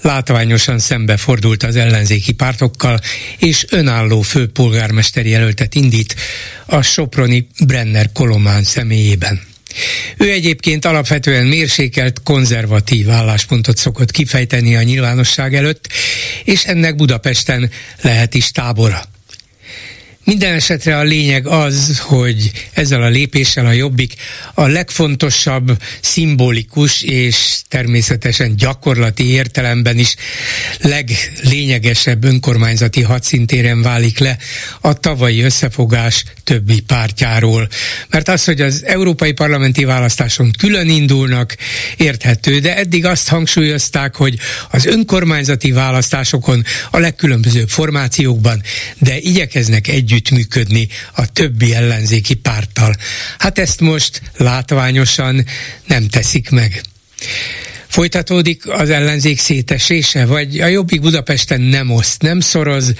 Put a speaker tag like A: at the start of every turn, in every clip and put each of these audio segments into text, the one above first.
A: látványosan szembefordult az ellenzéki pártokkal, és önálló főpolgármester jelöltet indít a Soproni Brenner Kolomán személyében. Ő egyébként alapvetően mérsékelt, konzervatív álláspontot szokott kifejteni a nyilvánosság előtt, és ennek Budapesten lehet is tábora. Minden esetre a lényeg az, hogy ezzel a lépéssel a Jobbik a legfontosabb, szimbolikus és természetesen gyakorlati értelemben is leglényegesebb önkormányzati hadszintéren válik le a tavalyi összefogás többi pártjáról. Mert az, hogy az európai parlamenti választáson külön indulnak, érthető, de eddig azt hangsúlyozták, hogy az önkormányzati választásokon a legkülönbözőbb formációkban, de igyekeznek együtt együttműködni a többi ellenzéki párttal. Hát ezt most látványosan nem teszik meg. Folytatódik az ellenzék szétesése, vagy a Jobbik Budapesten nem oszt, nem szoroz,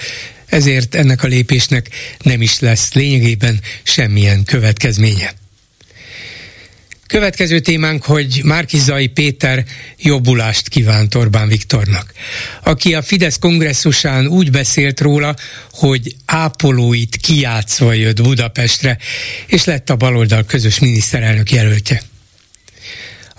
A: ezért ennek a lépésnek nem is lesz lényegében semmilyen következménye. Következő témánk, hogy Márkizai Péter jobbulást kívánt Orbán Viktornak, aki a Fidesz kongresszusán úgy beszélt róla, hogy ápolóit kiátszva jött Budapestre, és lett a baloldal közös miniszterelnök jelöltje.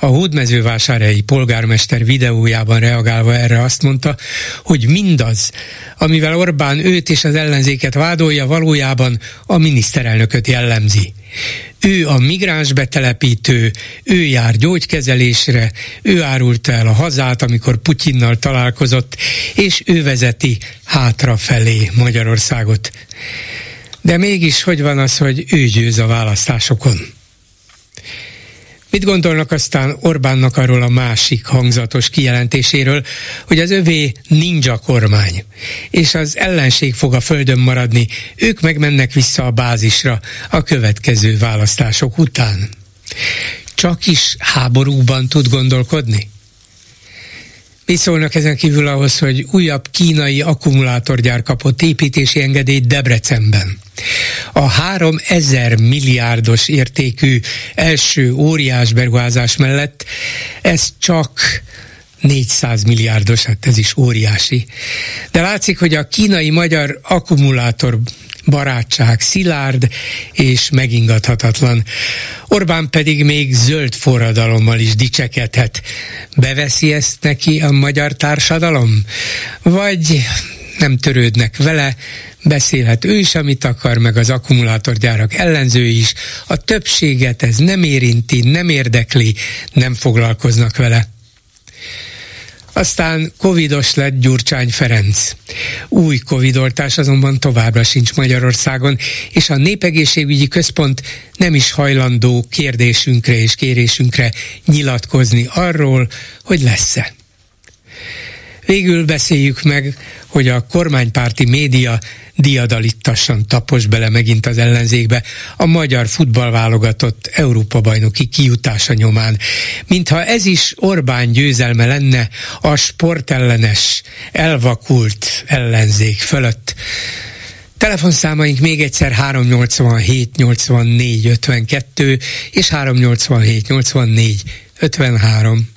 A: A hódmezővásárhelyi polgármester videójában reagálva erre azt mondta, hogy mindaz, amivel Orbán őt és az ellenzéket vádolja, valójában a miniszterelnököt jellemzi. Ő a migráns betelepítő, ő jár gyógykezelésre, ő árulta el a hazát, amikor Putyinnal találkozott, és ő vezeti hátrafelé Magyarországot. De mégis hogy van az, hogy ő győz a választásokon? Mit gondolnak aztán Orbánnak arról a másik hangzatos kijelentéséről, hogy az övé ninja kormány, és az ellenség fog a földön maradni, ők megmennek vissza a bázisra a következő választások után? Csak is háborúban tud gondolkodni? Mi szólnak ezen kívül ahhoz, hogy újabb kínai akkumulátorgyár kapott építési engedélyt Debrecenben? A 3000 milliárdos értékű első óriás beruházás mellett ez csak 400 milliárdos, hát ez is óriási. De látszik, hogy a kínai-magyar akkumulátor barátság szilárd és megingathatatlan. Orbán pedig még zöld forradalommal is dicsekedhet. Beveszi ezt neki a magyar társadalom? Vagy nem törődnek vele, beszélhet ő is, amit akar, meg az akkumulátorgyárak ellenzői is. A többséget ez nem érinti, nem érdekli, nem foglalkoznak vele. Aztán covidos lett Gyurcsány Ferenc. Új covidoltás azonban továbbra sincs Magyarországon, és a Népegészségügyi Központ nem is hajlandó kérdésünkre és kérésünkre nyilatkozni arról, hogy lesz-e. Végül beszéljük meg, hogy a kormánypárti média diadalittassan tapos bele megint az ellenzékbe a magyar futballválogatott Európa-bajnoki kijutása nyomán. Mintha ez is Orbán győzelme lenne a sportellenes, elvakult ellenzék fölött. Telefonszámaink még egyszer 387 84 52 és 387 84 53.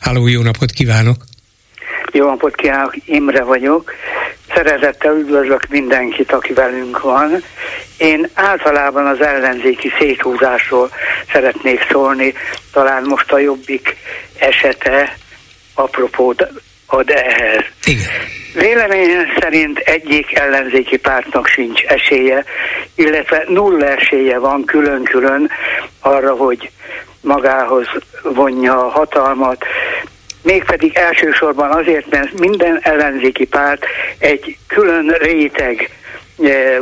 A: Háló, jó napot kívánok!
B: Jó napot kívánok, Imre vagyok. Szeretettel üdvözlök mindenkit, aki velünk van. Én általában az ellenzéki széthúzásról szeretnék szólni, talán most a jobbik esete apropó ad ehhez.
A: Igen.
B: Véleményem szerint egyik ellenzéki pártnak sincs esélye, illetve nulla esélye van külön-külön arra, hogy magához vonja a hatalmat, mégpedig elsősorban azért, mert minden ellenzéki párt egy külön réteg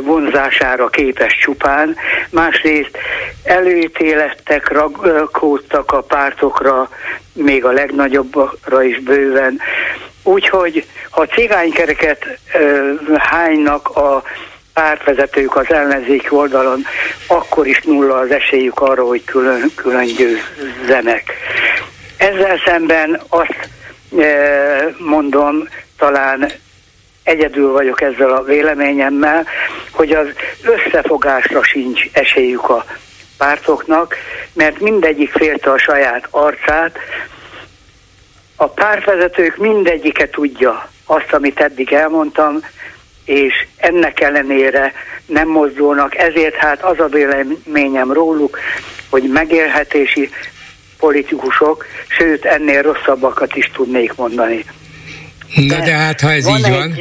B: vonzására képes csupán, másrészt előítélettek rakódtak a pártokra, még a legnagyobbra is bőven. Úgyhogy ha cigánykereket hánynak a pártvezetők az ellenzéki oldalon, akkor is nulla az esélyük arra, hogy külön, külön győzzenek. Ezzel szemben azt mondom, talán egyedül vagyok ezzel a véleményemmel, hogy az összefogásra sincs esélyük a pártoknak, mert mindegyik félte a saját arcát, a pártvezetők mindegyike tudja azt, amit eddig elmondtam, és ennek ellenére nem mozdulnak, ezért hát az a véleményem róluk, hogy megélhetési politikusok, sőt ennél rosszabbakat is tudnék mondani.
A: Na de, de hát, ha ez
B: van
A: így
B: egy
A: van...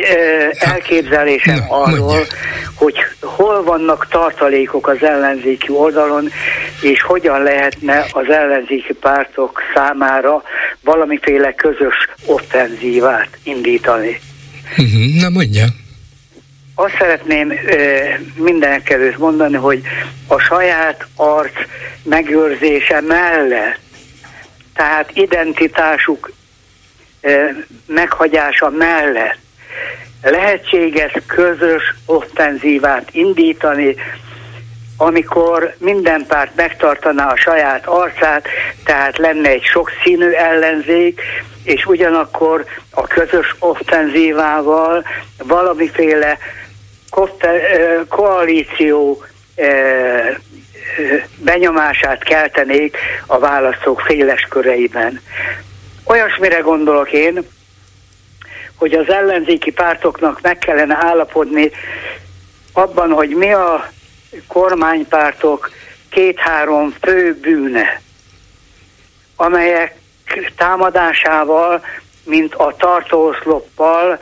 B: elképzelésem Na, arról, mondja. hogy hol vannak tartalékok az ellenzéki oldalon, és hogyan lehetne az ellenzéki pártok számára valamiféle közös offenzívát indítani.
A: Uh-huh. Na mondja.
B: Azt szeretném mindenek előtt mondani, hogy a saját arc megőrzése mellett, tehát identitásuk meghagyása mellett lehetséges közös offenzívát indítani, amikor minden párt megtartaná a saját arcát, tehát lenne egy sokszínű ellenzék, és ugyanakkor a közös offenzívával valamiféle koalíció benyomását keltenék a választók széles köreiben. Olyasmire gondolok én, hogy az ellenzéki pártoknak meg kellene állapodni abban, hogy mi a kormánypártok két-három fő bűne, amelyek támadásával, mint a tartóoszloppal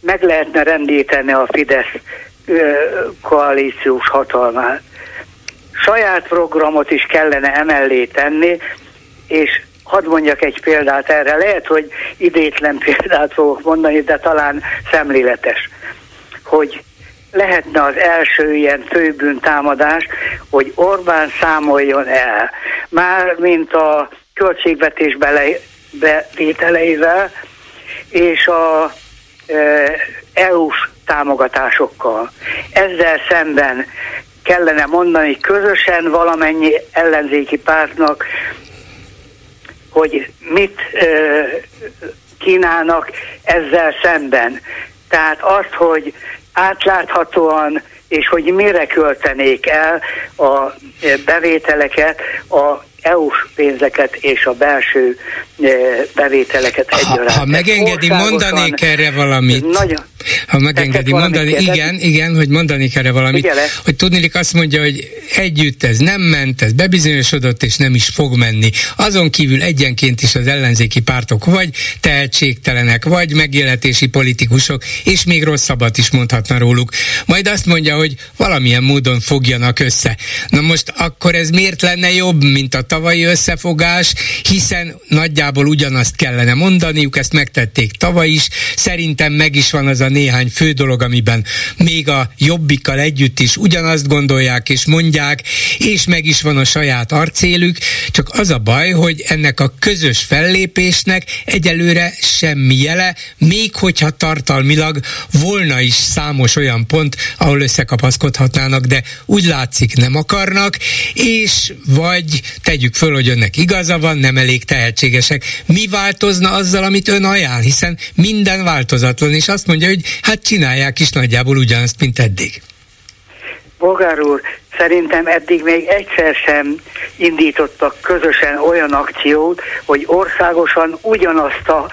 B: meg lehetne rendíteni a Fidesz koalíciós hatalmát. Saját programot is kellene emellé tenni, és hadd mondjak egy példát erre. Lehet, hogy idétlen példát fogok mondani, de talán szemléletes, hogy lehetne az első ilyen főbűntámadás, hogy Orbán számoljon el. Már mint a költségvetés bevételeivel és a e, EU-s támogatásokkal. Ezzel szemben kellene mondani közösen valamennyi ellenzéki pártnak, hogy mit kínálnak ezzel szemben. Tehát azt, hogy átláthatóan és hogy mire költenék el a bevételeket a EU-s pénzeket és a belső eh, bevételeket egyaránt.
A: Ha, ha megengedi, mondanék erre valamit. Nagyon. Ha megengedi mondani, igen, igen, hogy mondanék erre valamit, Figyele. hogy tudnélik azt mondja, hogy együtt ez nem ment, ez bebizonyosodott, és nem is fog menni. Azon kívül egyenként is az ellenzéki pártok vagy tehetségtelenek, vagy megélhetési politikusok, és még rosszabbat is mondhatna róluk. Majd azt mondja, hogy valamilyen módon fogjanak össze. Na most akkor ez miért lenne jobb, mint a tavalyi összefogás, hiszen nagyjából ugyanazt kellene mondaniuk, ezt megtették tavaly is, szerintem meg is van az a néhány fő dolog, amiben még a jobbikkal együtt is ugyanazt gondolják és mondják, és meg is van a saját arcélük, csak az a baj, hogy ennek a közös fellépésnek egyelőre semmi jele, még hogyha tartalmilag volna is számos olyan pont, ahol összekapaszkodhatnának, de úgy látszik nem akarnak, és vagy tegyük föl, hogy önnek igaza van, nem elég tehetségesek. Mi változna azzal, amit ön ajánl? Hiszen minden változatlan, és azt mondja, hogy hát csinálják is nagyjából ugyanazt, mint eddig.
B: Bogár úr, szerintem eddig még egyszer sem indítottak közösen olyan akciót, hogy országosan ugyanazt a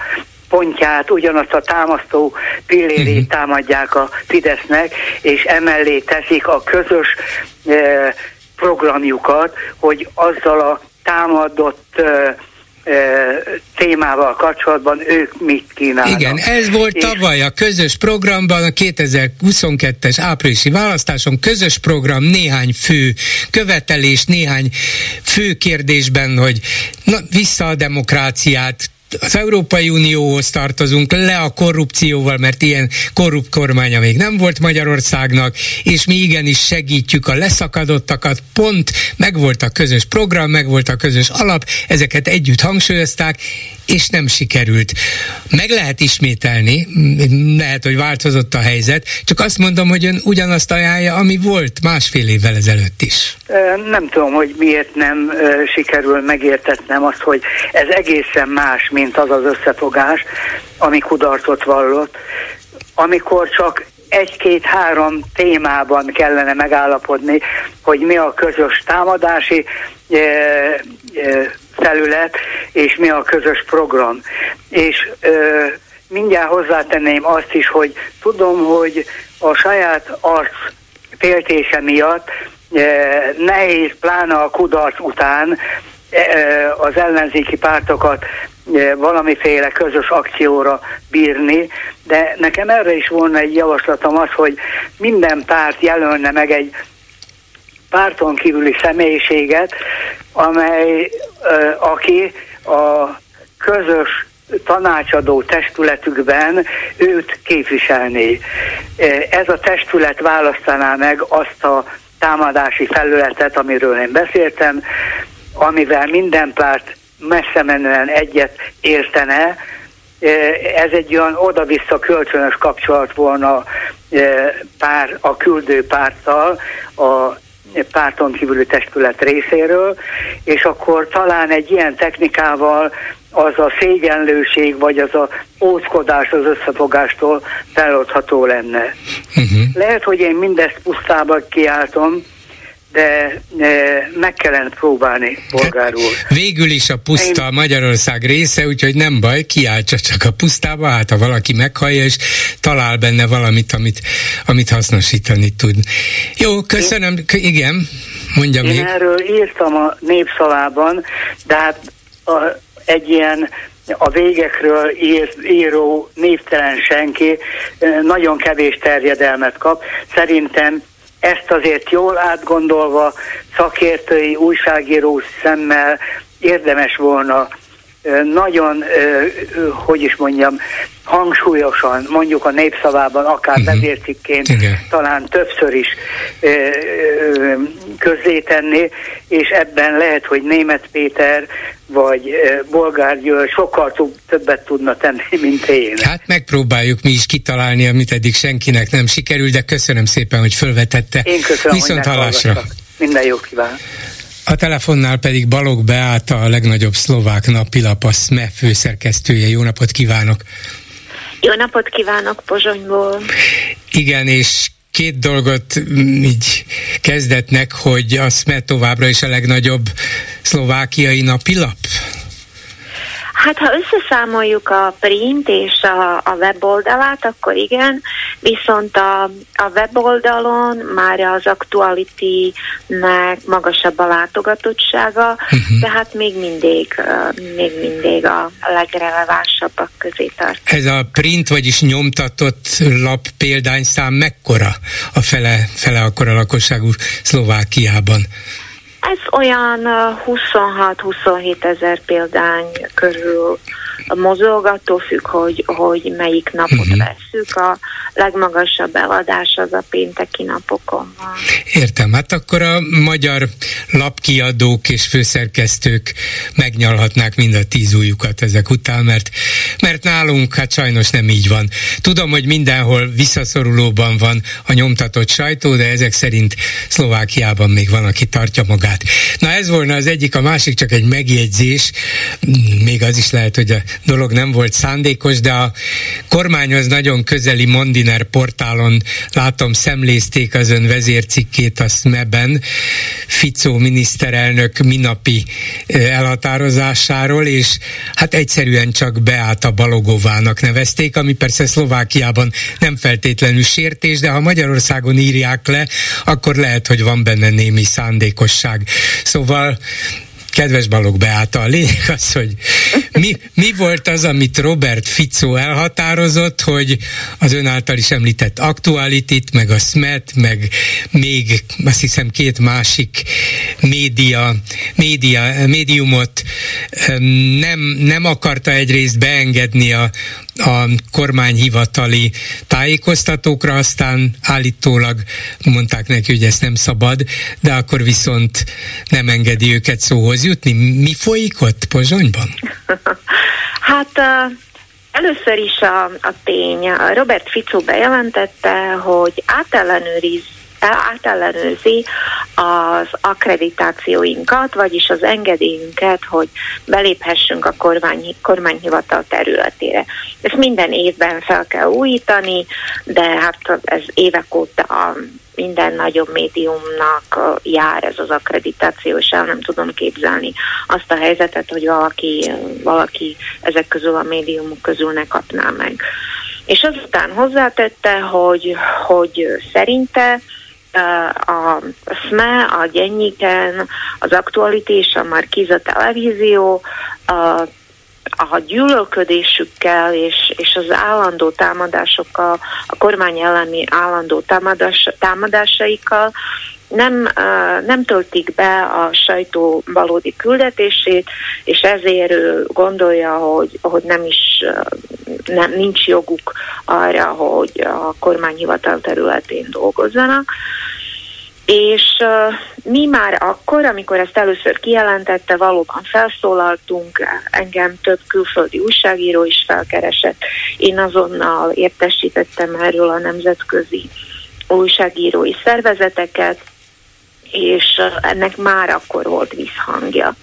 B: pontját, ugyanazt a támasztó pillérét uh-huh. támadják a Fidesznek, és emellé teszik a közös eh, programjukat, hogy azzal a támadott eh, témával kapcsolatban ők mit kínálnak.
A: Igen, ez volt és tavaly a közös programban, a 2022-es áprilisi választáson közös program néhány fő követelés, néhány fő kérdésben, hogy na, vissza a demokráciát, az Európai Unióhoz tartozunk, le a korrupcióval, mert ilyen korrupt kormánya még nem volt Magyarországnak, és mi igenis segítjük a leszakadottakat, pont, meg volt a közös program, meg volt a közös alap, ezeket együtt hangsúlyozták, és nem sikerült. Meg lehet ismételni, lehet, hogy változott a helyzet, csak azt mondom, hogy ön ugyanazt ajánlja, ami volt másfél évvel ezelőtt is.
B: Nem tudom, hogy miért nem sikerül megértetnem azt, hogy ez egészen más, mint az az összefogás, ami kudarcot vallott, amikor csak egy-két-három témában kellene megállapodni, hogy mi a közös támadási e, e, felület, és mi a közös program. És e, mindjárt hozzátenném azt is, hogy tudom, hogy a saját arc féltése miatt e, nehéz, pláne a kudarc után az ellenzéki pártokat valamiféle közös akcióra bírni, de nekem erre is volna egy javaslatom az, hogy minden párt jelölne meg egy párton kívüli személyiséget, amely, aki a közös tanácsadó testületükben őt képviselni. Ez a testület választaná meg azt a támadási felületet, amiről én beszéltem, amivel minden párt messze menően egyet értene, ez egy olyan oda-vissza kölcsönös kapcsolat volna pár, a küldő párttal, a párton kívüli testület részéről, és akkor talán egy ilyen technikával az a szégyenlőség, vagy az a óckodás az összefogástól feloldható lenne. Uh-huh. Lehet, hogy én mindezt pusztában kiáltom, de meg kellene próbálni, bolgár úr.
A: Végül is a puszta Én... Magyarország része, úgyhogy nem baj, kiáltsa csak a pusztába, hát ha valaki meghallja, és talál benne valamit, amit, amit hasznosítani tud. Jó, köszönöm, Én... igen, mondja Én még.
B: erről írtam a népszavában, de hát a, egy ilyen a végekről ír, író névtelen senki nagyon kevés terjedelmet kap. Szerintem ezt azért jól átgondolva, szakértői, újságíró szemmel érdemes volna nagyon, hogy is mondjam, hangsúlyosan, mondjuk a népszavában, akár uh-huh. vezércikként, talán többször is közzétenni, és ebben lehet, hogy német Péter vagy Bolgár György sokkal többet tudna tenni, mint én.
A: Hát megpróbáljuk mi is kitalálni, amit eddig senkinek nem sikerül, de köszönöm szépen, hogy fölvetette.
B: Én köszönöm,
A: Viszont hallásra.
B: Minden jót kívánok.
A: A telefonnál pedig Balog Beáta, a legnagyobb szlovák napilap, a SME főszerkesztője. Jó napot kívánok!
C: Jó napot kívánok Pozsonyból!
A: Igen, és két dolgot így kezdetnek, hogy a SME továbbra is a legnagyobb szlovákiai napilap?
C: Hát ha összeszámoljuk a print és a, a weboldalát, akkor igen, viszont a, a weboldalon már az Actuality-nek magasabb a látogatottsága, uh-huh. tehát még mindig, még mindig a legrelevánsabbak közé tart.
A: Ez a print, vagyis nyomtatott lap példányszám mekkora a fele, fele akkora lakosságú Szlovákiában?
C: Ez olyan 26-27 ezer példány körül mozog, attól függ, hogy, hogy melyik napot uh-huh. vesszük. A legmagasabb eladás az a pénteki napokon van.
A: Értem, hát akkor a magyar lapkiadók és főszerkesztők megnyalhatnák mind a tíz ujjukat ezek után, mert, mert nálunk hát sajnos nem így van. Tudom, hogy mindenhol visszaszorulóban van a nyomtatott sajtó, de ezek szerint Szlovákiában még van, aki tartja magát. Na ez volna az egyik, a másik csak egy megjegyzés, még az is lehet, hogy a dolog nem volt szándékos, de a kormányhoz nagyon közeli Mondiner portálon látom szemlézték az ön vezércikkét a SME-ben, Ficó miniszterelnök minapi elhatározásáról, és hát egyszerűen csak Beáta Balogovának nevezték, ami persze Szlovákiában nem feltétlenül sértés, de ha Magyarországon írják le, akkor lehet, hogy van benne némi szándékosság. Szóval Kedves Balog Beáta, a lényeg az, hogy mi, mi volt az, amit Robert Fico elhatározott, hogy az ön által is említett aktualitit, meg a SMET, meg még azt hiszem két másik média, média médiumot nem, nem akarta egyrészt beengedni a, a kormányhivatali tájékoztatókra, aztán állítólag mondták neki, hogy ezt nem szabad, de akkor viszont nem engedi őket szóhoz jutni. Mi folyik ott Pozsonyban?
C: hát először is a, a tény. Robert Fico bejelentette, hogy átellenőriz átellenőrzi az akkreditációinkat, vagyis az engedélyünket, hogy beléphessünk a kormány, kormányhivatal területére. Ezt minden évben fel kell újítani, de hát ez évek óta minden nagyobb médiumnak jár ez az akkreditáció, és el nem tudom képzelni azt a helyzetet, hogy valaki, valaki ezek közül a médiumok közül ne kapná meg. És azután hozzátette, hogy, hogy szerinte a SME, a Gyenyiken, az Aktuality és a Markiza televízió a, a gyűlölködésükkel és, és az állandó támadásokkal, a kormány elleni állandó támadás, támadásaikkal nem, nem töltik be a sajtó valódi küldetését, és ezért gondolja, hogy, hogy nem is nem, nincs joguk arra, hogy a kormányhivatal területén dolgozzanak. És mi már akkor, amikor ezt először kijelentette, valóban felszólaltunk, engem több külföldi újságíró is felkeresett. Én azonnal értesítettem erről a nemzetközi újságírói szervezeteket, és ennek már akkor volt visszhangja.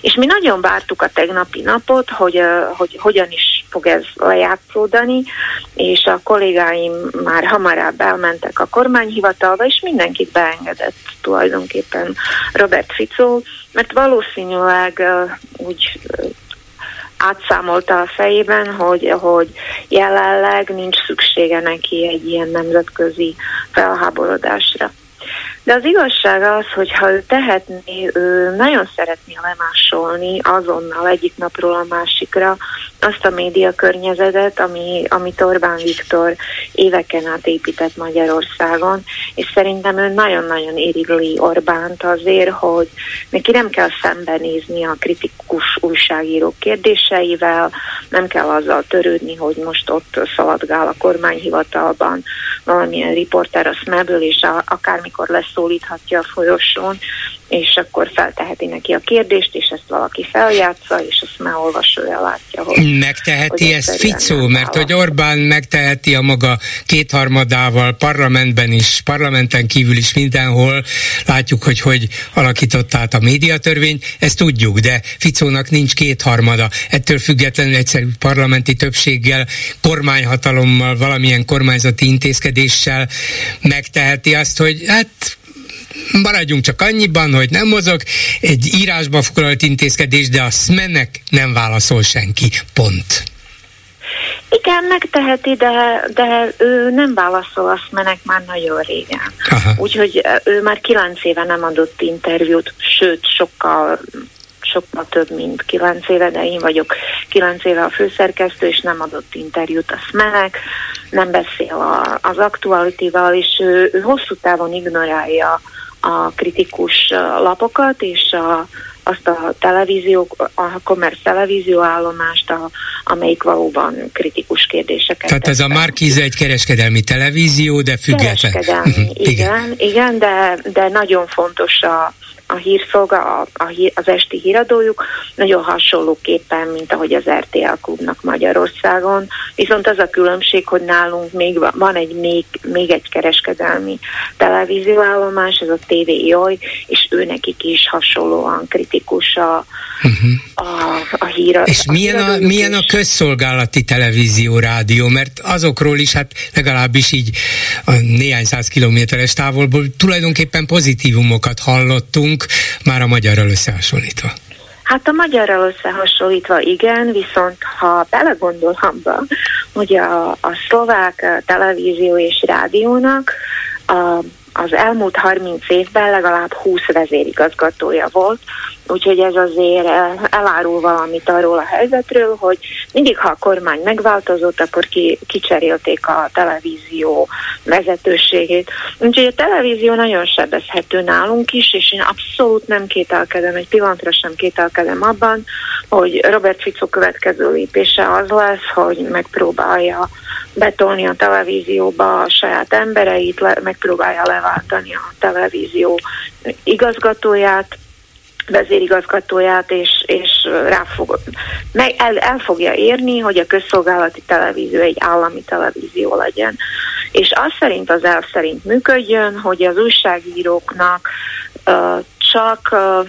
C: És mi nagyon vártuk a tegnapi napot, hogy, hogy hogyan is fog ez lejátszódani, és a kollégáim már hamarabb elmentek a kormányhivatalba, és mindenkit beengedett tulajdonképpen Robert Fico, mert valószínűleg úgy átszámolta a fejében, hogy, hogy jelenleg nincs szüksége neki egy ilyen nemzetközi felháborodásra. De az igazság az, hogy ha ő tehetné, ő nagyon szeretné lemásolni azonnal egyik napról a másikra azt a média környezetet, ami, amit Orbán Viktor éveken át épített Magyarországon, és szerintem ő nagyon-nagyon érigli Orbánt azért, hogy neki nem kell szembenézni a kritikus újságírók kérdéseivel, nem kell azzal törődni, hogy most ott szaladgál a kormányhivatalban valamilyen riporter a smeből, és a, akármikor leszólíthatja a folyosón, és akkor felteheti neki a kérdést, és ezt valaki feljátsza, és azt már olvasója látja, hogy...
A: Megteheti hogy ezt Ficó, mert hogy Orbán megteheti a maga kétharmadával parlamentben is, parlamenten kívül is mindenhol. Látjuk, hogy hogy alakított át a médiatörvény, ezt tudjuk, de Ficónak nincs kétharmada. Ettől függetlenül egyszerű parlamenti többséggel, kormányhatalommal, valamilyen kormányzati intézkedéssel megteheti azt, hogy hát maradjunk csak annyiban, hogy nem mozog, egy írásba foglalt intézkedés, de a SME-nek nem válaszol senki. Pont.
C: Igen, megteheti, de, de ő nem válaszol a menek már nagyon régen. Úgyhogy ő már kilenc éve nem adott interjút, sőt, sokkal sokkal több, mint kilenc éve, de én vagyok kilenc éve a főszerkesztő, és nem adott interjút a SMEnek, nem beszél a, az aktualitíval, és ő, ő hosszú távon ignorálja a kritikus lapokat, és a, azt a televízió, a kommersz televízió állomást, a, amelyik valóban kritikus kérdéseket.
A: Tehát ez a Markiz egy kereskedelmi televízió, de független.
C: Kereskedelmi, igen, igen, igen de, de nagyon fontos a, a hírszolga, a, a hír, az esti híradójuk nagyon hasonlóképpen, mint ahogy az RTL klubnak Magyarországon. Viszont az a különbség, hogy nálunk még van egy még, még egy kereskedelmi televízióállomás, ez a TV Joj, és ő nekik is hasonlóan kritikus a, uh-huh. a, a híra.
A: És a milyen, a, milyen a közszolgálati televízió, rádió? Mert azokról is, hát legalábbis így a néhány száz kilométeres távolból tulajdonképpen pozitívumokat hallottunk, már a magyarral összehasonlítva?
C: Hát a magyarral összehasonlítva igen, viszont ha belegondol abba, hogy a, a szlovák televízió és rádiónak a, az elmúlt 30 évben legalább 20 vezérigazgatója volt, úgyhogy ez azért elárul valamit arról a helyzetről, hogy mindig, ha a kormány megváltozott, akkor ki, kicserélték a televízió vezetőségét. Úgyhogy a televízió nagyon sebezhető nálunk is, és én abszolút nem kételkedem, egy pillanatra sem kételkedem abban, hogy Robert Fico következő lépése az lesz, hogy megpróbálja betolni a televízióba a saját embereit, le, megpróbálja leváltani a televízió igazgatóját, vezérigazgatóját, és, és rá fog, meg el, el fogja érni, hogy a közszolgálati televízió egy állami televízió legyen. És az szerint az elv szerint működjön, hogy az újságíróknak uh, csak uh,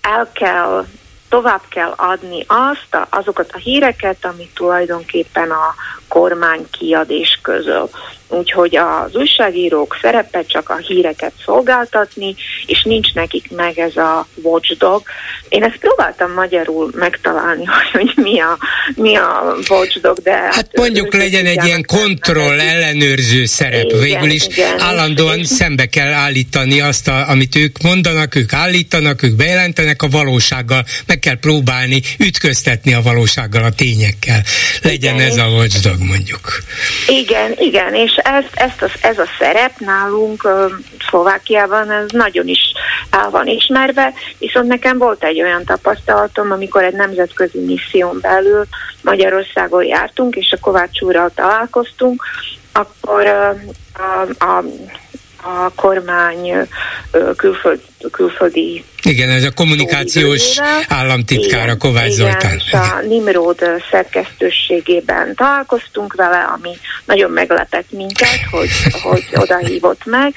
C: el kell tovább kell adni azt, azokat a híreket, amit tulajdonképpen a kormány kiad és közöl. Úgyhogy az újságírók szerepe csak a híreket szolgáltatni, és nincs nekik meg ez a watchdog. Én ezt próbáltam magyarul megtalálni, hogy mi a, mi a watchdog, de...
A: Hát, hát mondjuk legyen egy ilyen kontroll, ellenőrző szerep. Igen, Végül is igen, állandóan és, szembe kell állítani azt, a, amit ők mondanak, ők állítanak, ők bejelentenek a valósággal, meg kell próbálni ütköztetni a valósággal, a tényekkel. Legyen igen, ez a watchdog, mondjuk.
C: Igen, igen, és ezt, ezt az, ez a szerep nálunk Szlovákiában ez nagyon is el van ismerve, viszont nekem volt egy olyan tapasztalatom, amikor egy nemzetközi misszión belül Magyarországon jártunk, és a Kovács úrral találkoztunk, akkor a, a a kormány külföld, külföldi
A: igen, ez a kommunikációs államtitkára Kovács igen, Zoltán.
C: És a Nimrod szerkesztőségében találkoztunk vele, ami nagyon meglepett minket, hogy, hogy oda hívott meg.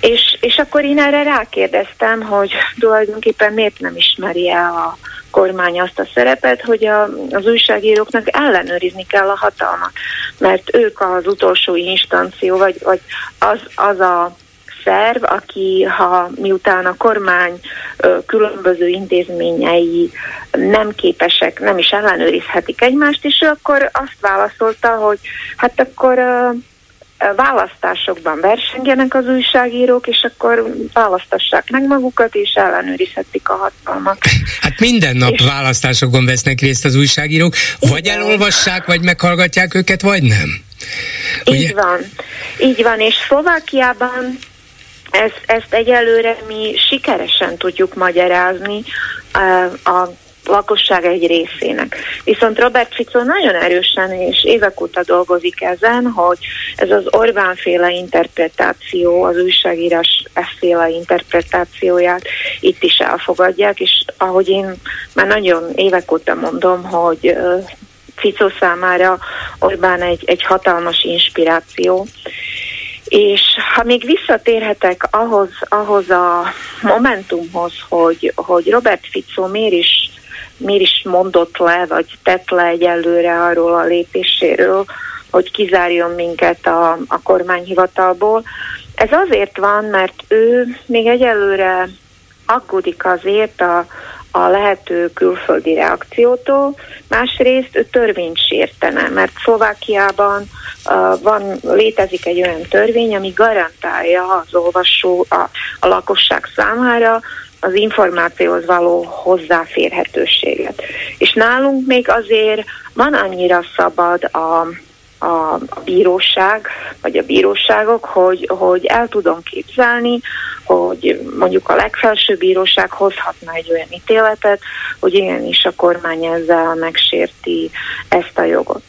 C: És, és akkor én erre rákérdeztem, hogy tulajdonképpen miért nem ismeri el a kormány azt a szerepet, hogy a, az újságíróknak ellenőrizni kell a hatalmat, mert ők az utolsó instanció, vagy, vagy az, az a szerv, aki ha miután a kormány különböző intézményei nem képesek, nem is ellenőrizhetik egymást, és ő akkor azt válaszolta, hogy hát akkor választásokban versengenek az újságírók, és akkor választassák meg magukat, és ellenőrizhetik a hatalmat.
A: Hát minden nap és... választásokon vesznek részt az újságírók, vagy Igen. elolvassák, vagy meghallgatják őket, vagy nem.
C: Ugye? Így van. Így van, és Szlovákiában ezt, ezt egyelőre mi sikeresen tudjuk magyarázni a lakosság egy részének. Viszont Robert Fico nagyon erősen és évek óta dolgozik ezen, hogy ez az Orbán féle interpretáció, az újságírás efféle interpretációját itt is elfogadják, és ahogy én már nagyon évek óta mondom, hogy Fico számára Orbán egy, egy hatalmas inspiráció, és ha még visszatérhetek ahhoz, ahhoz a momentumhoz, hogy, hogy Robert Fico miért is, miért is mondott le, vagy tett le egyelőre arról a lépéséről, hogy kizárjon minket a, a kormányhivatalból. Ez azért van, mert ő még egyelőre aggódik azért a, a lehető külföldi reakciótól, másrészt ő törvényt sértene, mert Szlovákiában uh, van, létezik egy olyan törvény, ami garantálja az olvasó, a, a lakosság számára az információhoz való hozzáférhetőséget. És nálunk még azért van annyira szabad a a, bíróság, vagy a bíróságok, hogy, hogy el tudom képzelni, hogy mondjuk a legfelsőbb bíróság hozhatna egy olyan ítéletet, hogy igenis a kormány ezzel megsérti ezt a jogot.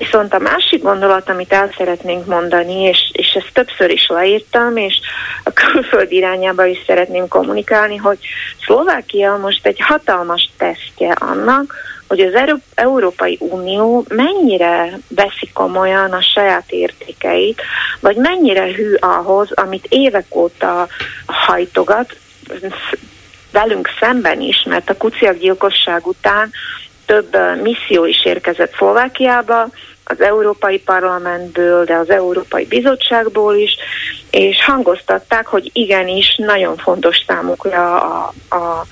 C: Viszont a másik gondolat, amit el szeretnénk mondani, és, és ezt többször is leírtam, és a külföld irányába is szeretném kommunikálni, hogy Szlovákia most egy hatalmas tesztje annak, hogy az Európai Unió mennyire veszi komolyan a saját értékeit, vagy mennyire hű ahhoz, amit évek óta hajtogat, velünk szemben is, mert a kuciak gyilkosság után több misszió is érkezett Szlovákiába, az Európai Parlamentből, de az Európai Bizottságból is, és hangoztatták, hogy igenis nagyon fontos számukra a, a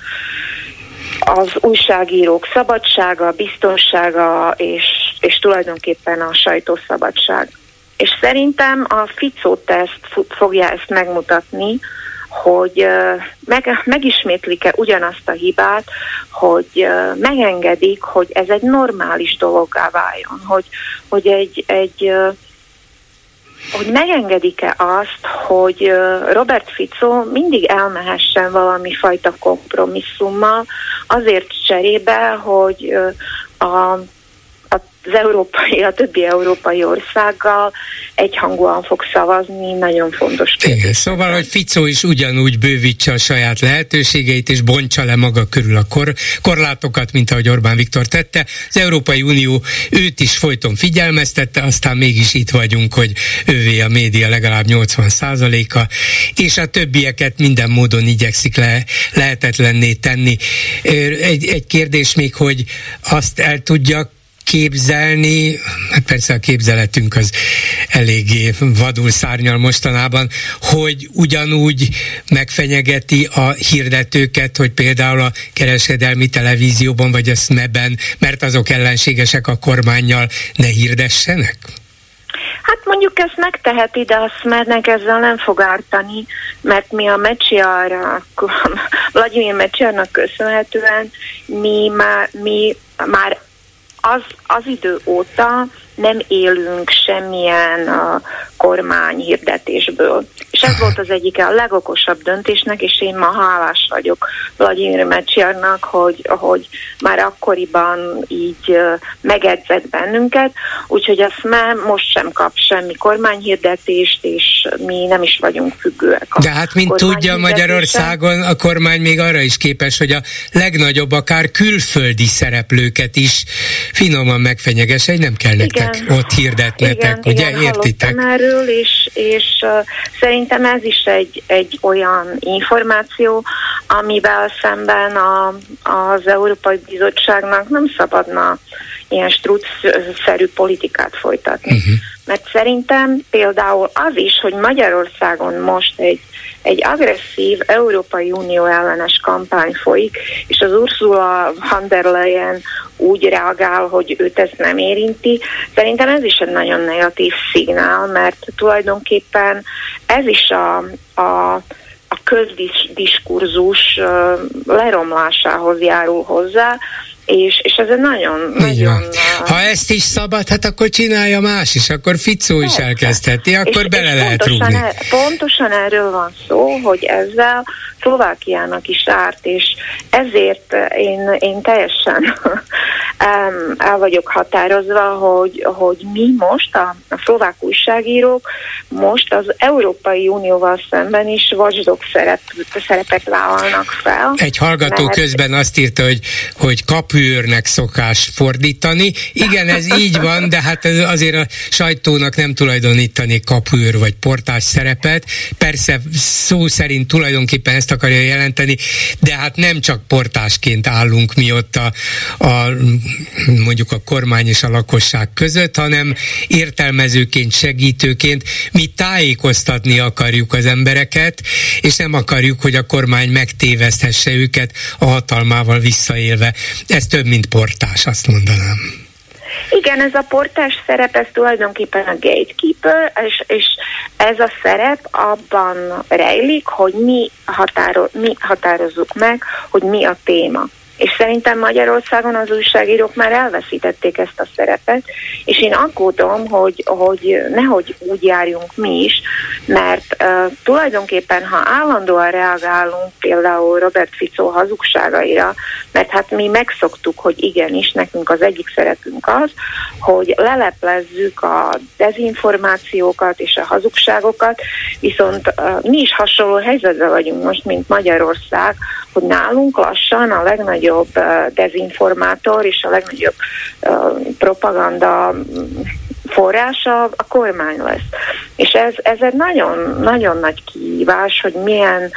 C: az újságírók szabadsága, biztonsága és, és tulajdonképpen a sajtószabadság. És szerintem a Ficó teszt fogja ezt megmutatni, hogy meg, megismétlik-e ugyanazt a hibát, hogy megengedik, hogy ez egy normális dologgá váljon, hogy, hogy egy, egy hogy megengedik-e azt, hogy Robert Fico mindig elmehessen valami fajta kompromisszummal, azért cserébe, hogy a az európai, a többi európai országgal egyhangúan fog szavazni, nagyon fontos
A: kérdés. Igen, szóval, hogy Ficó is ugyanúgy bővítse a saját lehetőségeit, és bontsa le maga körül a kor, korlátokat, mint ahogy Orbán Viktor tette. Az Európai Unió őt is folyton figyelmeztette, aztán mégis itt vagyunk, hogy ővé a média legalább 80%-a, és a többieket minden módon igyekszik le, lehetetlenné tenni. Egy, egy kérdés még, hogy azt el tudjak képzelni, hát persze a képzeletünk az eléggé vadul szárnyal mostanában, hogy ugyanúgy megfenyegeti a hirdetőket, hogy például a kereskedelmi televízióban vagy a SME-ben, mert azok ellenségesek a kormányjal, ne hirdessenek?
C: Hát mondjuk ezt megteheti, de a Smernek ezzel nem fog ártani, mert mi a Mecsiarra, Vladimir Mecsiarnak köszönhetően mi már, mi már az, az idő óta nem élünk semmilyen a kormány hirdetésből. És ez volt az egyik a legokosabb döntésnek, és én ma hálás vagyok Vladimir Mecsiarnak, hogy, hogy már akkoriban így megedzett bennünket, úgyhogy azt már most sem kap semmi kormányhirdetést, és mi nem is vagyunk függőek.
A: De hát, mint tudja, Magyarországon a kormány még arra is képes, hogy a legnagyobb, akár külföldi szereplőket is finoman megfenyegesse, hogy nem kell nektek igen. ott hirdetnetek, igen, ugye? Igen, Értitek?
C: erről, és, és uh, szerintem ez is egy, egy olyan információ, amivel szemben a, az Európai Bizottságnak nem szabadna ilyen struc-szerű politikát folytatni. Uh-huh. Mert szerintem például az is, hogy Magyarországon most egy egy agresszív Európai Unió ellenes kampány folyik, és az Ursula von der Leyen úgy reagál, hogy őt ez nem érinti. Szerintem ez is egy nagyon negatív szignál, mert tulajdonképpen ez is a, a, a közdiskurzus leromlásához járul hozzá, és, és ez egy nagyon, nagyon...
A: Ha ezt is szabad, hát akkor csinálja más is, akkor Ficó is elkezdheti, akkor és, bele és lehet rúgni.
C: Er, pontosan erről van szó, hogy ezzel Szlovákiának is árt, és ezért én, én teljesen el vagyok határozva, hogy, hogy mi most, a, a szlovák újságírók, most az Európai Unióval szemben is watchdog szerep, szerepet vállalnak fel.
A: Egy hallgató mert... közben azt írta, hogy, hogy kapőrnek szokás fordítani. Igen, ez így van, de hát ez azért a sajtónak nem tulajdonítani kapőr vagy portás szerepet. Persze szó szerint tulajdonképpen ezt akarja jelenteni, de hát nem csak portásként állunk mi ott a, a mondjuk a kormány és a lakosság között, hanem értelmezőként, segítőként mi tájékoztatni akarjuk az embereket, és nem akarjuk, hogy a kormány megtéveszthesse őket a hatalmával visszaélve. Ez több, mint portás, azt mondanám.
C: Igen, ez a portás szerep, ez tulajdonképpen a gatekeeper, és, és ez a szerep abban rejlik, hogy mi, határo, mi határozzuk meg, hogy mi a téma. És szerintem Magyarországon az újságírók már elveszítették ezt a szerepet, és én aggódom, hogy, hogy nehogy úgy járjunk mi is, mert uh, tulajdonképpen, ha állandóan reagálunk például Robert Fico hazugságaira, mert hát mi megszoktuk, hogy igenis, nekünk az egyik szerepünk az, hogy leleplezzük a dezinformációkat és a hazugságokat, viszont uh, mi is hasonló helyzetben vagyunk most, mint Magyarország, hogy nálunk lassan a legnagyobb dezinformátor és a legnagyobb propaganda forrása a kormány lesz. És ez, ez egy nagyon, nagyon nagy kihívás, hogy milyen,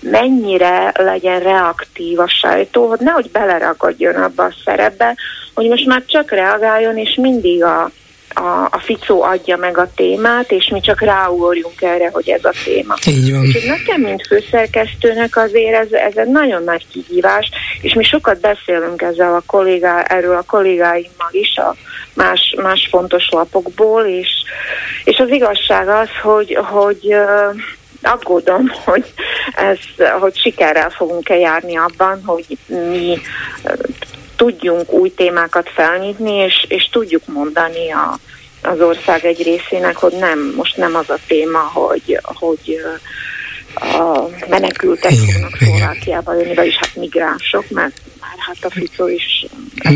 C: mennyire legyen reaktív a sajtó, hogy nehogy beleragadjon abba a szerepbe, hogy most már csak reagáljon, és mindig a, a, a Ficó adja meg a témát, és mi csak ráugorjunk erre, hogy ez a téma.
A: Így van.
C: És nekem, mint főszerkesztőnek azért ez, ez egy nagyon nagy kihívás, és mi sokat beszélünk ezzel a kollégá, erről a kollégáimmal is, a más, más fontos lapokból, és, és az igazság az, hogy, hogy aggódom, hogy, ez, hogy sikerrel fogunk-e járni abban, hogy mi tudjunk új témákat felnyitni, és, és tudjuk mondani a, az ország egy részének, hogy nem, most nem az a téma, hogy, hogy a menekültek fognak Szlovákiába jönni, vagyis hát migránsok, mert hát a Fico is...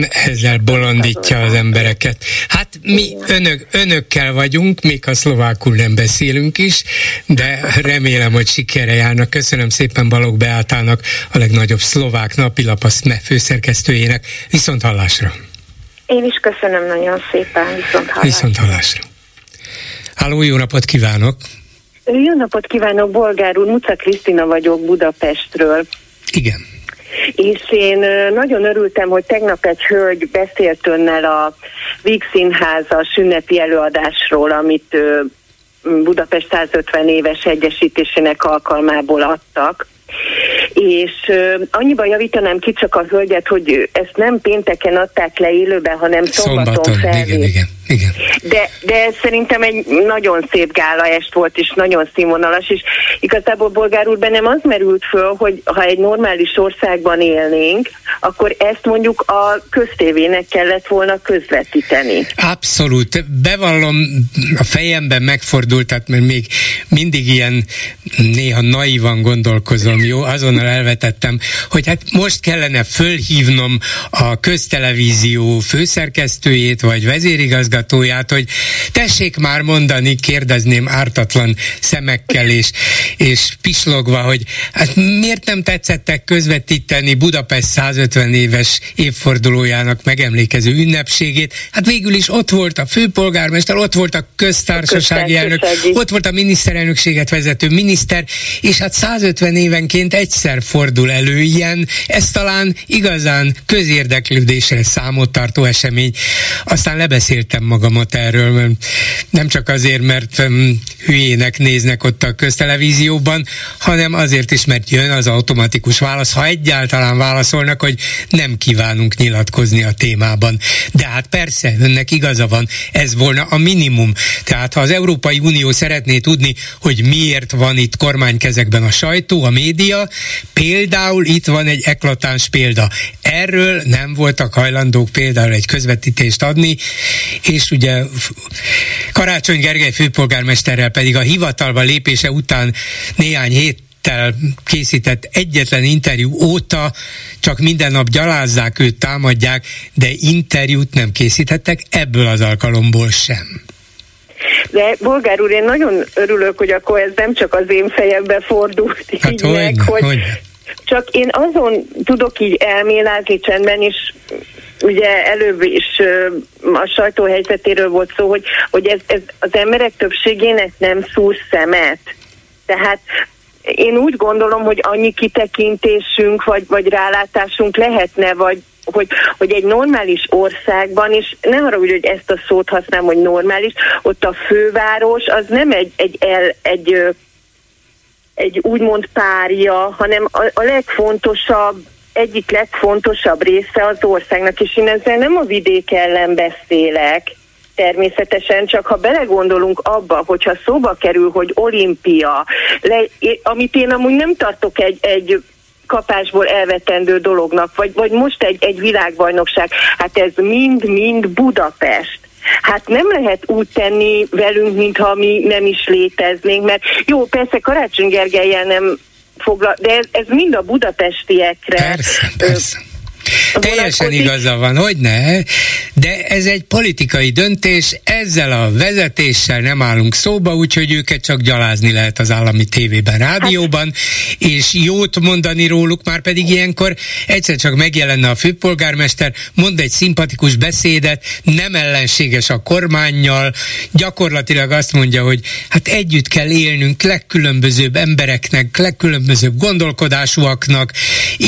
A: Ezzel bolondítja az embereket. Hát mi önök, önökkel vagyunk, még ha szlovákul nem beszélünk is, de remélem, hogy sikerre járnak. Köszönöm szépen Balog Beátának, a legnagyobb szlovák napilap, a SME főszerkesztőjének. Viszont hallásra!
C: Én is köszönöm nagyon szépen, viszont hallásra.
A: Viszont hallásra. Háló, jó napot kívánok!
D: Jó napot kívánok, Bolgár úr, Muca Krisztina vagyok Budapestről.
A: Igen.
D: És én nagyon örültem, hogy tegnap egy hölgy beszélt önnel a Víg Színháza ünnepi előadásról, amit Budapest 150 éves egyesítésének alkalmából adtak és uh, annyiban javítanám ki csak a hölgyet, hogy ezt nem pénteken adták le élőben, hanem szombaton, szombaton
A: igen, igen, igen.
D: De, de szerintem egy nagyon szép gála est volt, és nagyon színvonalas, és igazából Bolgár úr bennem az merült föl, hogy ha egy normális országban élnénk, akkor ezt mondjuk a köztévének kellett volna közvetíteni.
A: Abszolút. Bevallom, a fejemben megfordult, tehát mert még mindig ilyen néha naivan gondolkozom, jó, azonnal elvetettem, hogy hát most kellene fölhívnom a köztelevízió főszerkesztőjét, vagy vezérigazgatóját, hogy tessék már mondani, kérdezném ártatlan szemekkel és, és pislogva, hogy hát miért nem tetszettek közvetíteni Budapest 150 éves évfordulójának megemlékező ünnepségét. Hát végül is ott volt a főpolgármester, ott volt a köztársasági elnök, ott volt a miniszterelnökséget vezető miniszter, és hát 150 évenként egyszer fordul elő ilyen, ez talán igazán közérdeklődésre számot tartó esemény. Aztán lebeszéltem magamat erről, nem csak azért, mert um, hülyének néznek ott a köztelevízióban, hanem azért is, mert jön az automatikus válasz, ha egyáltalán válaszolnak, hogy nem kívánunk nyilatkozni a témában. De hát persze, önnek igaza van, ez volna a minimum. Tehát ha az Európai Unió szeretné tudni, hogy miért van itt kormánykezekben a sajtó, a média, például itt van egy eklatáns példa. Erről nem voltak hajlandók például egy közvetítést adni, és ugye Karácsony Gergely főpolgármesterrel pedig a hivatalba lépése után néhány hét készített egyetlen interjú óta csak minden nap gyalázzák őt, támadják, de interjút nem készítettek ebből az alkalomból sem.
D: De Bolgár úr, én nagyon örülök, hogy akkor ez nem csak az én fejembe fordult hát így hogy, meg, hogy, hogy csak én azon tudok így elmélázni csendben, és ugye előbb is a sajtóhelyzetéről volt szó, hogy, hogy ez, ez az emberek többségének nem szúr szemet. Tehát én úgy gondolom, hogy annyi kitekintésünk vagy, vagy rálátásunk lehetne, vagy hogy, hogy egy normális országban, és ne úgy, hogy ezt a szót használom, hogy normális, ott a főváros az nem egy, egy, el, egy, egy úgymond párja, hanem a, a legfontosabb egyik legfontosabb része az országnak, és én ezzel nem a vidék ellen beszélek, természetesen, csak ha belegondolunk abba, hogyha szóba kerül, hogy olimpia, le, amit én amúgy nem tartok egy, egy kapásból elvetendő dolognak, vagy, vagy most egy, egy világbajnokság, hát ez mind-mind Budapest. Hát nem lehet úgy tenni velünk, mintha mi nem is léteznénk, mert jó, persze Karácsony Gergelyen nem foglal, de ez, ez mind a budapestiekre.
A: Persze, persze. Teljesen igaza van, hogy ne, de ez egy politikai döntés, ezzel a vezetéssel nem állunk szóba, úgyhogy őket csak gyalázni lehet az állami tévében, rádióban, hát. és jót mondani róluk, már pedig ilyenkor egyszer csak megjelenne a főpolgármester, mond egy szimpatikus beszédet, nem ellenséges a kormányjal, gyakorlatilag azt mondja, hogy hát együtt kell élnünk legkülönbözőbb embereknek, legkülönbözőbb gondolkodásúaknak,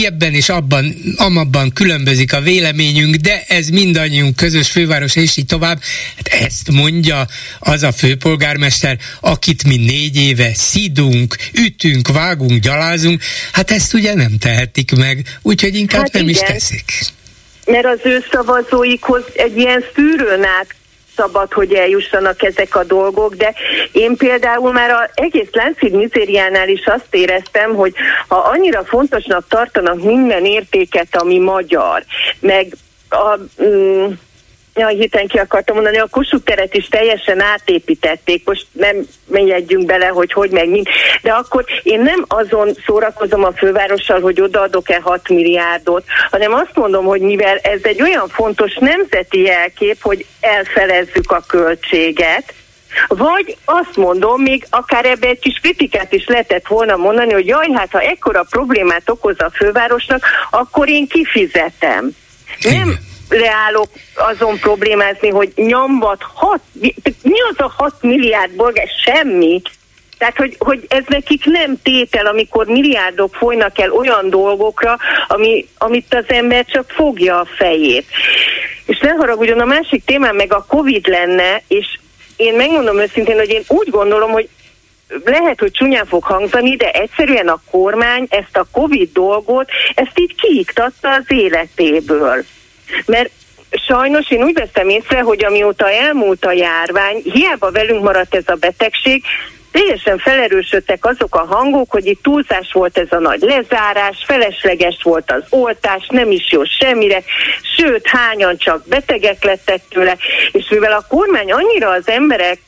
A: ebben és abban, amabban különbözik a véleményünk, de ez mindannyiunk közös főváros, és így tovább. Hát ezt mondja az a főpolgármester, akit mi négy éve szidunk, ütünk, vágunk, gyalázunk, hát ezt ugye nem tehetik meg, úgyhogy inkább hát nem igen. is teszik.
D: Mert az ő szavazóikhoz egy ilyen szűrőn át szabad, hogy eljussanak ezek a dolgok, de én például már az egész Láncid mizériánál is azt éreztem, hogy ha annyira fontosnak tartanak minden értéket, ami magyar, meg a... Mm, Ja, héten ki akartam mondani, a Kossuth teret is teljesen átépítették, most nem megyedjünk bele, hogy hogy meg mind, de akkor én nem azon szórakozom a fővárossal, hogy odaadok-e 6 milliárdot, hanem azt mondom, hogy mivel ez egy olyan fontos nemzeti jelkép, hogy elfelezzük a költséget, vagy azt mondom, még akár ebbe egy kis kritikát is lehetett volna mondani, hogy jaj, hát ha ekkora problémát okoz a fővárosnak, akkor én kifizetem. Nem leállok azon problémázni, hogy nyomvat hat, mi az a hat milliárd bolgár? Semmi. Tehát, hogy, hogy ez nekik nem tétel, amikor milliárdok folynak el olyan dolgokra, ami, amit az ember csak fogja a fejét. És ne haragudjon, a másik témám meg a Covid lenne, és én megmondom őszintén, hogy én úgy gondolom, hogy lehet, hogy csúnyán fog hangzani, de egyszerűen a kormány ezt a Covid dolgot, ezt így kiiktatta az életéből. Mert sajnos én úgy veszem észre, hogy amióta elmúlt a járvány, hiába velünk maradt ez a betegség, teljesen felerősödtek azok a hangok, hogy itt túlzás volt ez a nagy lezárás, felesleges volt az oltás, nem is jó semmire, sőt, hányan csak betegek lettek tőle, és mivel a kormány annyira az emberek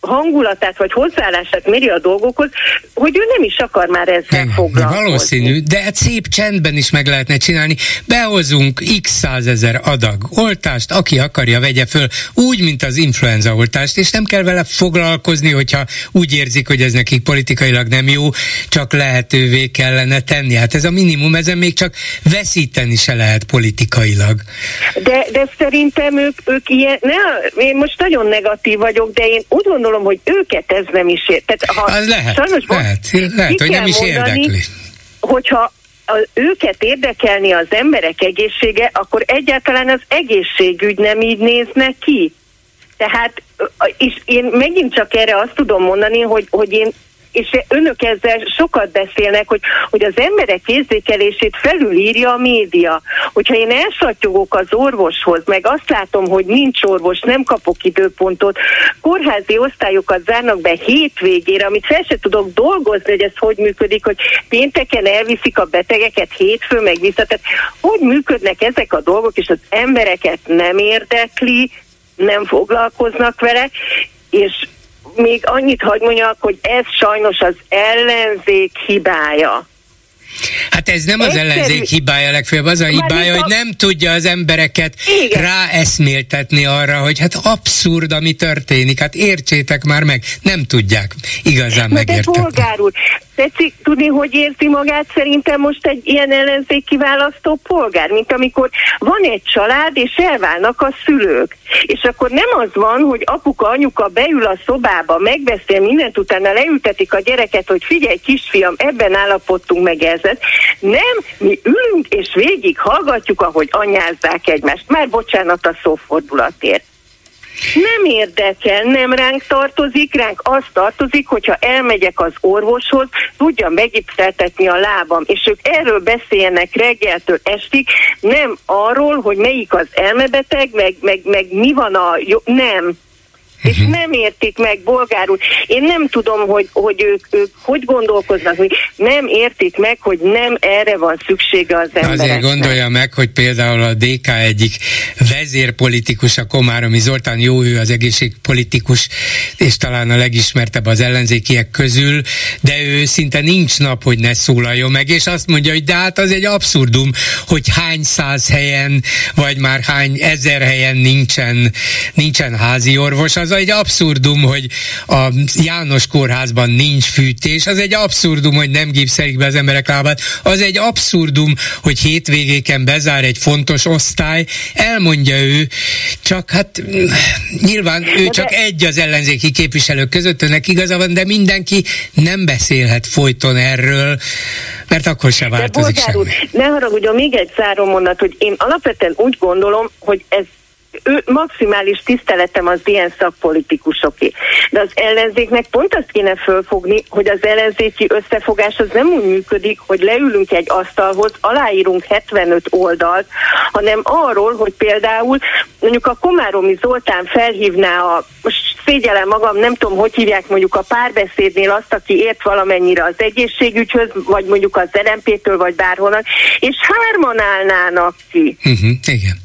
D: hangulatát vagy hozzáállását méri a dolgokhoz, hogy ő nem is akar már ezzel nem, foglalkozni.
A: Valószínű, de hát szép csendben is meg lehetne csinálni. Behozunk x százezer adag oltást, aki akarja, vegye föl, úgy, mint az influenza oltást, és nem kell vele foglalkozni, hogyha úgy érzik, hogy ez nekik politikailag nem jó, csak lehetővé kellene tenni. Hát ez a minimum, ezen még csak veszíteni se lehet politikailag.
D: De, de szerintem ők, ők ilyen, ne, én most nagyon negatív vagyok, de én úgy gondolom, gondolom, hogy őket ez nem is ér. Tehát,
A: ha az lehet, sajnos lehet, lehet hogy nem is mondani, érdekli.
D: Hogyha a, őket érdekelni az emberek egészsége, akkor egyáltalán az egészségügy nem így nézne ki. Tehát, és én megint csak erre azt tudom mondani, hogy, hogy én és önök ezzel sokat beszélnek, hogy, hogy az emberek érzékelését felülírja a média. Hogyha én elsatyogok az orvoshoz, meg azt látom, hogy nincs orvos, nem kapok időpontot, kórházi osztályokat zárnak be hétvégére, amit fel se tudok dolgozni, hogy ez hogy működik, hogy pénteken elviszik a betegeket, hétfő meg vissza. Tehát hogy működnek ezek a dolgok, és az embereket nem érdekli, nem foglalkoznak vele, és még annyit hagy mondjak, hogy ez sajnos az ellenzék hibája.
A: Hát ez nem az ellenzék hibája legfőbb, az a hibája, hogy nem tudja az embereket Igen. ráeszméltetni arra, hogy hát abszurd, ami történik, hát értsétek már meg, nem tudják igazán megértetni.
D: polgár úr, tetszik tudni, hogy érzi magát szerintem most egy ilyen ellenzéki választó polgár, mint amikor van egy család, és elválnak a szülők. És akkor nem az van, hogy apuka, anyuka beül a szobába, megbeszél mindent, utána leültetik a gyereket, hogy figyelj kisfiam, ebben állapodtunk meg ezzel. Nem, mi ülünk és végig hallgatjuk, ahogy anyázzák egymást. Már bocsánat a szófordulatért. Nem érdekel, nem ránk tartozik, ránk az tartozik, hogyha elmegyek az orvoshoz, tudjam megipszeltetni a lábam, és ők erről beszélnek reggeltől estig, nem arról, hogy melyik az elmebeteg, meg, meg, meg mi van a jó, nem és uh-huh. nem értik meg bolgárul. Én nem tudom, hogy, hogy ők, ők hogy gondolkoznak, hogy nem értik meg, hogy nem erre van szüksége az embereknek.
A: Azért gondolja meg, hogy például a DK egyik vezérpolitikus, a Komáromi Zoltán, jó ő az egészségpolitikus, és talán a legismertebb az ellenzékiek közül, de ő szinte nincs nap, hogy ne szólaljon meg, és azt mondja, hogy de hát az egy abszurdum, hogy hány száz helyen, vagy már hány ezer helyen nincsen, nincsen házi orvos, az az egy abszurdum, hogy a János kórházban nincs fűtés, az egy abszurdum, hogy nem gipszelik be az emberek lábát, az egy abszurdum, hogy hétvégéken bezár egy fontos osztály, elmondja ő, csak hát nyilván ő de csak egy az ellenzéki képviselők között, önnek igaza van, de mindenki nem beszélhet folyton erről, mert akkor se változik semmi. Úr,
D: ne haragudjon, még egy záró mondat, hogy én alapvetően úgy gondolom, hogy ez ő maximális tiszteletem az ilyen szakpolitikusoké. De az ellenzéknek pont azt kéne fölfogni, hogy az ellenzéki összefogás az nem úgy működik, hogy leülünk egy asztalhoz, aláírunk 75 oldalt, hanem arról, hogy például mondjuk a Komáromi Zoltán felhívná a, most szégyellem magam, nem tudom, hogy hívják mondjuk a párbeszédnél azt, aki ért valamennyire az egészségügyhöz, vagy mondjuk az LMP-től, vagy bárhonnan, és hárman állnának ki.
A: Uh-huh, igen.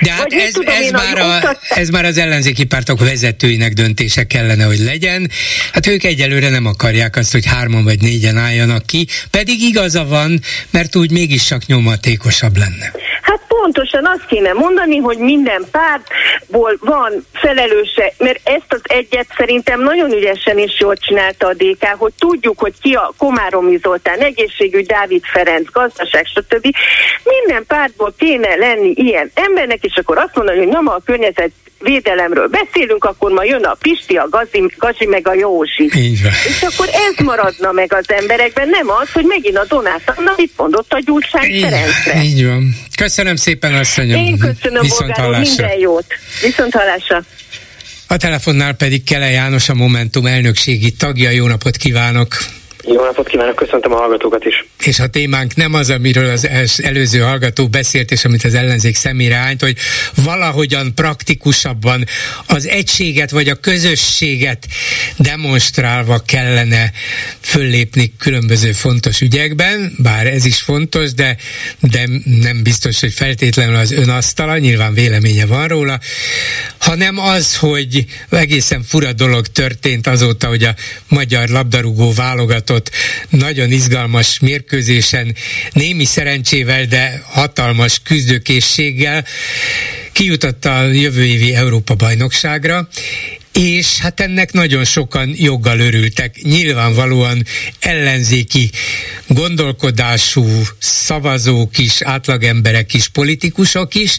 A: De hát ez, tudom, ez, már a, ez már az ellenzéki pártok vezetőinek döntése kellene, hogy legyen. Hát ők egyelőre nem akarják azt, hogy hárman vagy négyen álljanak ki, pedig igaza van, mert úgy mégis csak nyomatékosabb lenne.
D: Hát pontosan azt kéne mondani, hogy minden pártból van felelőse, mert ezt az egyet szerintem nagyon ügyesen és jól csinálta a DK, hogy tudjuk, hogy ki a Komáromi Zoltán, egészségügy, Dávid Ferenc, gazdaság, stb. Minden pártból kéne lenni ilyen embernek, és akkor azt mondani, hogy nem a környezet védelemről beszélünk, akkor ma jön a Pisti, a Gazi, Gazi meg a Józsi. És akkor ez maradna meg az emberekben, nem az, hogy megint a Donát Anna mit mondott a Gyurcsány Ferencre.
A: Így van. Köszönöm szépen, asszonyom.
D: Én köszönöm, Viszont Bolgáron, minden jót. Viszont hallásra.
A: A telefonnál pedig Kele János, a Momentum elnökségi tagja. Jó napot kívánok!
E: Jó napot kívánok, köszöntöm a hallgatókat is.
A: És a témánk nem az, amiről az előző hallgató beszélt, és amit az ellenzék szemére állt, hogy valahogyan praktikusabban az egységet vagy a közösséget demonstrálva kellene föllépni különböző fontos ügyekben, bár ez is fontos, de, de nem biztos, hogy feltétlenül az önasztala, nyilván véleménye van róla, hanem az, hogy egészen fura dolog történt azóta, hogy a magyar labdarúgó válogató folytatott nagyon izgalmas mérkőzésen némi szerencsével, de hatalmas küzdőkészséggel kijutott a jövő évi Európa bajnokságra, és hát ennek nagyon sokan joggal örültek. Nyilvánvalóan ellenzéki gondolkodású szavazók is, átlagemberek is, politikusok is,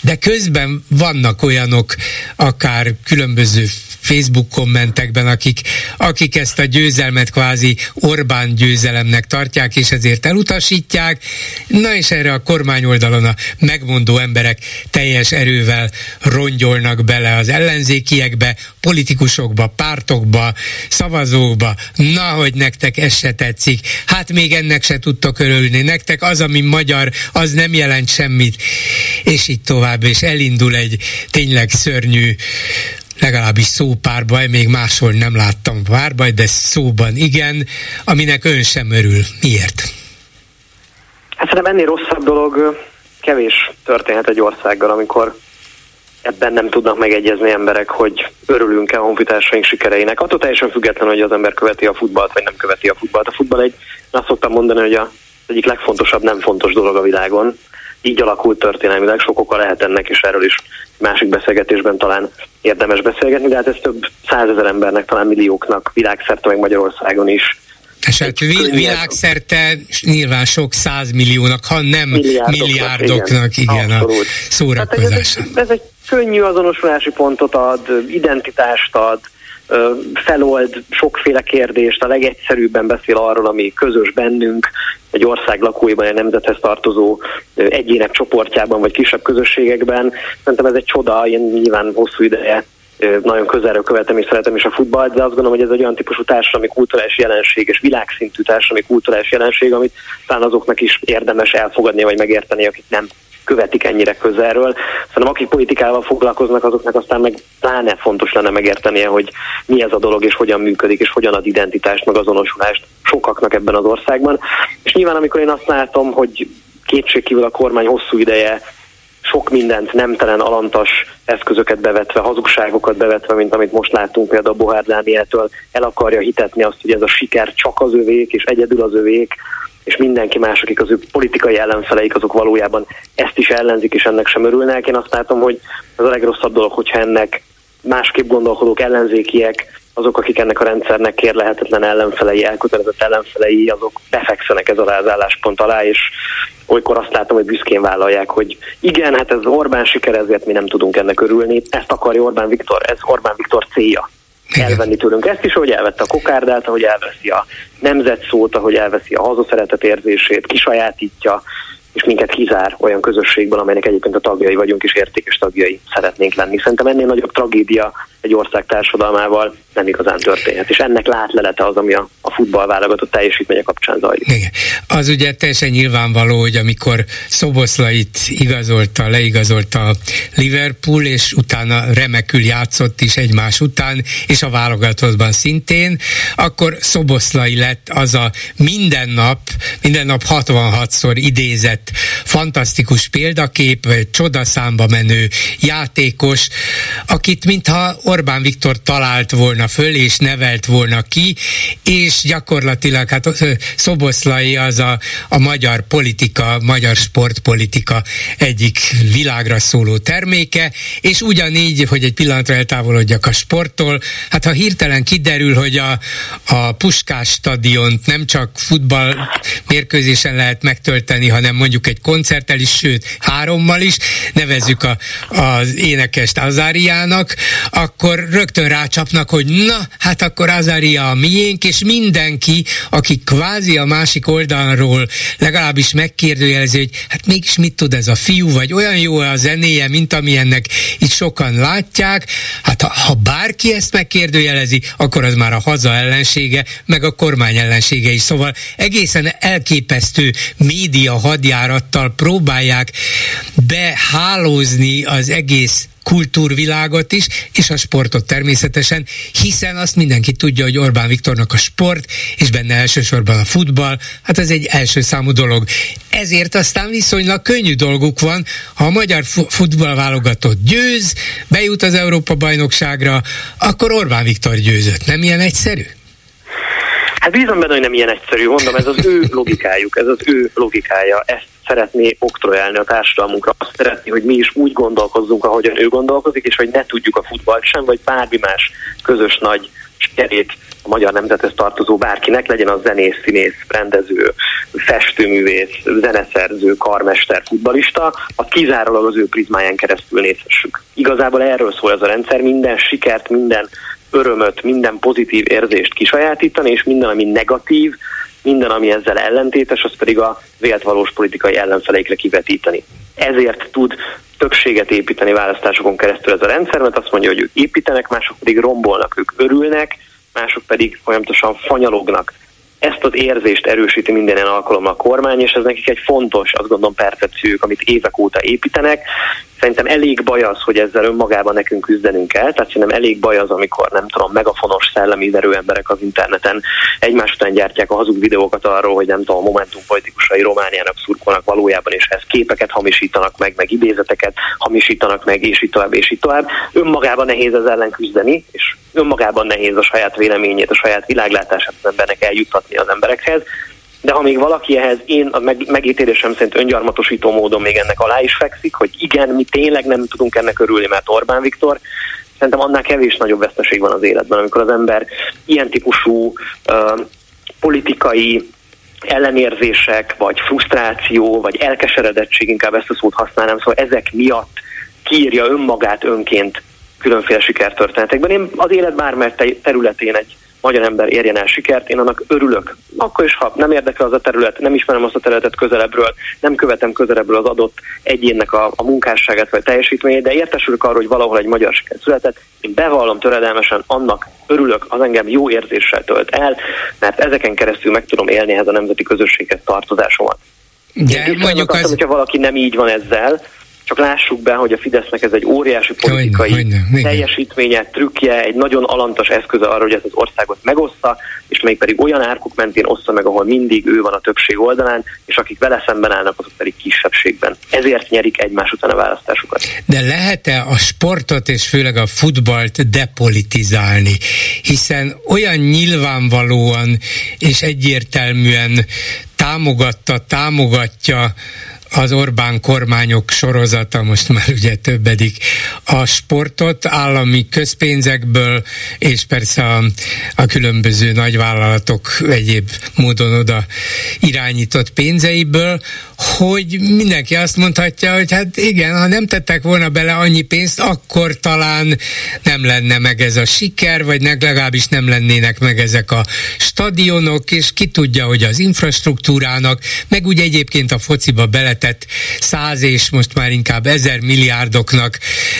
A: de közben vannak olyanok, akár különböző Facebook kommentekben, akik, akik ezt a győzelmet kvázi Orbán győzelemnek tartják, és ezért elutasítják. Na és erre a kormány oldalon a megmondó emberek teljes erővel rongyolnak bele az ellenzékiekbe, politikusokba, pártokba, szavazókba. Na, hogy nektek ez se tetszik. Hát még ennek se tudtok örülni. Nektek az, ami magyar, az nem jelent semmit. És így tovább, és elindul egy tényleg szörnyű legalábbis szópárbaj, még máshol nem láttam párbaj, de szóban igen, aminek ön sem örül. Miért?
E: Hát szerintem ennél rosszabb dolog kevés történhet egy országgal, amikor ebben nem tudnak megegyezni emberek, hogy örülünk-e a honfitársaink sikereinek. Attól teljesen független, hogy az ember követi a futballt, vagy nem követi a futballt. A futball egy, azt szoktam mondani, hogy a, egyik legfontosabb nem fontos dolog a világon. Így alakult történelmileg, sok oka lehet ennek, és erről is másik beszélgetésben talán érdemes beszélgetni, de hát ez több százezer embernek, talán millióknak világszerte, meg Magyarországon is
A: és hát világszerte nyilván sok százmilliónak, ha nem milliárdoknak, milliárdoknak igen, igen a szórakozása.
E: Hát ez, ez egy könnyű azonosulási pontot ad, identitást ad, felold sokféle kérdést, a legegyszerűbben beszél arról, ami közös bennünk, egy ország lakóiban, egy nemzethez tartozó egyének csoportjában, vagy kisebb közösségekben. Szerintem ez egy csoda, én nyilván hosszú ideje nagyon közelről követem és szeretem is a futballt, de azt gondolom, hogy ez egy olyan típusú társadalmi kulturális jelenség és világszintű társadalmi kulturális jelenség, amit talán azoknak is érdemes elfogadni vagy megérteni, akik nem követik ennyire közelről. Szerintem akik politikával foglalkoznak, azoknak aztán meg pláne fontos lenne megértenie, hogy mi ez a dolog, és hogyan működik, és hogyan ad identitást, meg azonosulást sokaknak ebben az országban. És nyilván, amikor én azt látom, hogy kétségkívül a kormány hosszú ideje sok mindent nemtelen, alantas eszközöket bevetve, hazugságokat bevetve, mint amit most láttunk például Bohár Dánieltől, el akarja hitetni azt, hogy ez a siker csak az övék, és egyedül az övék, és mindenki más, akik az ő politikai ellenfeleik, azok valójában ezt is ellenzik, és ennek sem örülnek. Én azt látom, hogy ez a legrosszabb dolog, hogyha ennek másképp gondolkodók, ellenzékiek, azok, akik ennek a rendszernek kérlehetetlen ellenfelei, elkötelezett ellenfelei, azok befekszenek ez alá az álláspont alá, és olykor azt látom, hogy büszkén vállalják, hogy igen, hát ez Orbán siker, ezért mi nem tudunk ennek örülni. Ezt akarja Orbán Viktor, ez Orbán Viktor célja. Igen. elvenni tőlünk ezt is, ahogy elvette a kokárdát, ahogy elveszi a nemzetszót, ahogy elveszi a hazaszeretet érzését, kisajátítja, és minket kizár olyan közösségből, amelynek egyébként a tagjai vagyunk, és értékes tagjai szeretnénk lenni. Szerintem ennél nagyobb tragédia egy ország társadalmával nem igazán történhet. És ennek látlelete az, ami a, a futballválogatott teljesítménye kapcsán zajlik.
A: Igen. Az ugye teljesen nyilvánvaló, hogy amikor Szoboszlait igazolta, leigazolta Liverpool, és utána remekül játszott is egymás után, és a válogatottban szintén, akkor Szoboszlai lett az a minden nap, minden nap 66-szor idézett fantasztikus példakép, vagy csodaszámba menő játékos, akit mintha Orbán Viktor talált volna föl, és nevelt volna ki, és gyakorlatilag hát Szoboszlai az a, a magyar politika, magyar sportpolitika egyik világra szóló terméke, és ugyanígy, hogy egy pillanatra eltávolodjak a sporttól, hát ha hirtelen kiderül, hogy a, a Puskás stadiont nem csak futball mérkőzésen lehet megtölteni, hanem mondjuk egy koncerttel is, sőt hárommal is, nevezzük a, az énekest Azáriának, akkor rögtön rácsapnak, hogy na, hát akkor Azária a miénk, és mindenki, aki kvázi a másik oldalról legalábbis megkérdőjelezi, hogy hát mégis mit tud ez a fiú, vagy olyan jó a zenéje, mint amilyennek itt sokan látják, hát ha, ha bárki ezt megkérdőjelezi, akkor az már a haza ellensége, meg a kormány ellensége is. Szóval egészen elképesztő média hadjárattal próbálják behálózni az egész kultúrvilágot is, és a sportot természetesen, hiszen azt mindenki tudja, hogy Orbán Viktornak a sport, és benne elsősorban a futball, hát ez egy első számú dolog. Ezért aztán viszonylag könnyű dolguk van, ha a magyar futball válogatott győz, bejut az Európa bajnokságra, akkor Orbán Viktor győzött. Nem ilyen egyszerű?
E: Hát bízom benne, hogy nem ilyen egyszerű, mondom, ez az ő logikájuk, ez az ő logikája, ezt szeretné oktrojálni a társadalmunkra, azt szeretné, hogy mi is úgy gondolkozzunk, ahogyan ő gondolkozik, és hogy ne tudjuk a futballt sem, vagy bármi más közös nagy sikerét a magyar nemzethez tartozó bárkinek, legyen az zenész, színész, rendező, festőművész, zeneszerző, karmester, futbalista, a kizárólag az ő prizmáján keresztül nézhessük. Igazából erről szól ez a rendszer, minden sikert, minden örömöt, minden pozitív érzést kisajátítani, és minden, ami negatív, minden, ami ezzel ellentétes, az pedig a vélt valós politikai ellenfeleikre kivetíteni. Ezért tud többséget építeni választásokon keresztül ez a rendszer, mert azt mondja, hogy ők építenek, mások pedig rombolnak, ők örülnek, mások pedig folyamatosan fanyalognak ezt az érzést erősíti minden alkalommal a kormány, és ez nekik egy fontos, azt gondolom, percepciójuk, amit évek óta építenek. Szerintem elég baj az, hogy ezzel önmagában nekünk küzdenünk kell, tehát szerintem elég baj az, amikor nem tudom, megafonos szellemi emberek az interneten egymás után gyártják a hazug videókat arról, hogy nem tudom, a Momentum politikusai Romániának szurkolnak valójában, és ez képeket hamisítanak meg, meg idézeteket hamisítanak meg, és így tovább, és így tovább. Önmagában nehéz ez ellen küzdeni, és önmagában nehéz a saját véleményét, a saját világlátását az embernek eljuttatni az emberekhez, de ha még valaki ehhez én a meg, megítélésem szerint öngyarmatosító módon még ennek alá is fekszik, hogy igen, mi tényleg nem tudunk ennek örülni, mert Orbán Viktor, szerintem annál kevés nagyobb veszteség van az életben, amikor az ember ilyen típusú uh, politikai ellenérzések, vagy frusztráció, vagy elkeseredettség, inkább ezt a szót használnám, szóval ezek miatt kiírja önmagát önként különféle sikertörténetekben. Én az élet bármely területén egy magyar ember érjen el sikert, én annak örülök. Akkor is, ha nem érdekel az a terület, nem ismerem azt a területet közelebbről, nem követem közelebbről az adott egyénnek a, a munkásságát vagy teljesítményét, de értesülök arról, hogy valahol egy magyar siker született, én bevallom töredelmesen, annak örülök, az engem jó érzéssel tölt el, mert ezeken keresztül meg tudom élni ez a nemzeti közösséget tartozásomat. De mondjuk az... hogyha valaki nem így van ezzel, csak lássuk be, hogy a Fidesznek ez egy óriási politikai hogyne, hogyne, teljesítménye, trükkje, egy nagyon alantas eszköze arra, hogy ezt az országot megoszta, és még pedig olyan árkuk mentén oszta meg, ahol mindig ő van a többség oldalán, és akik vele szemben állnak, azok pedig kisebbségben. Ezért nyerik egymás után a választásokat.
A: De lehet-e a sportot és főleg a futballt depolitizálni? Hiszen olyan nyilvánvalóan és egyértelműen támogatta, támogatja az Orbán kormányok sorozata, most már ugye többedik, a sportot állami közpénzekből, és persze a, a különböző nagyvállalatok egyéb módon oda irányított pénzeiből, hogy mindenki azt mondhatja, hogy hát igen, ha nem tettek volna bele annyi pénzt, akkor talán nem lenne meg ez a siker, vagy legalábbis nem lennének meg ezek a stadionok, és ki tudja, hogy az infrastruktúrának, meg úgy egyébként a fociba bele elkövetett száz és most már inkább ezer milliárdoknak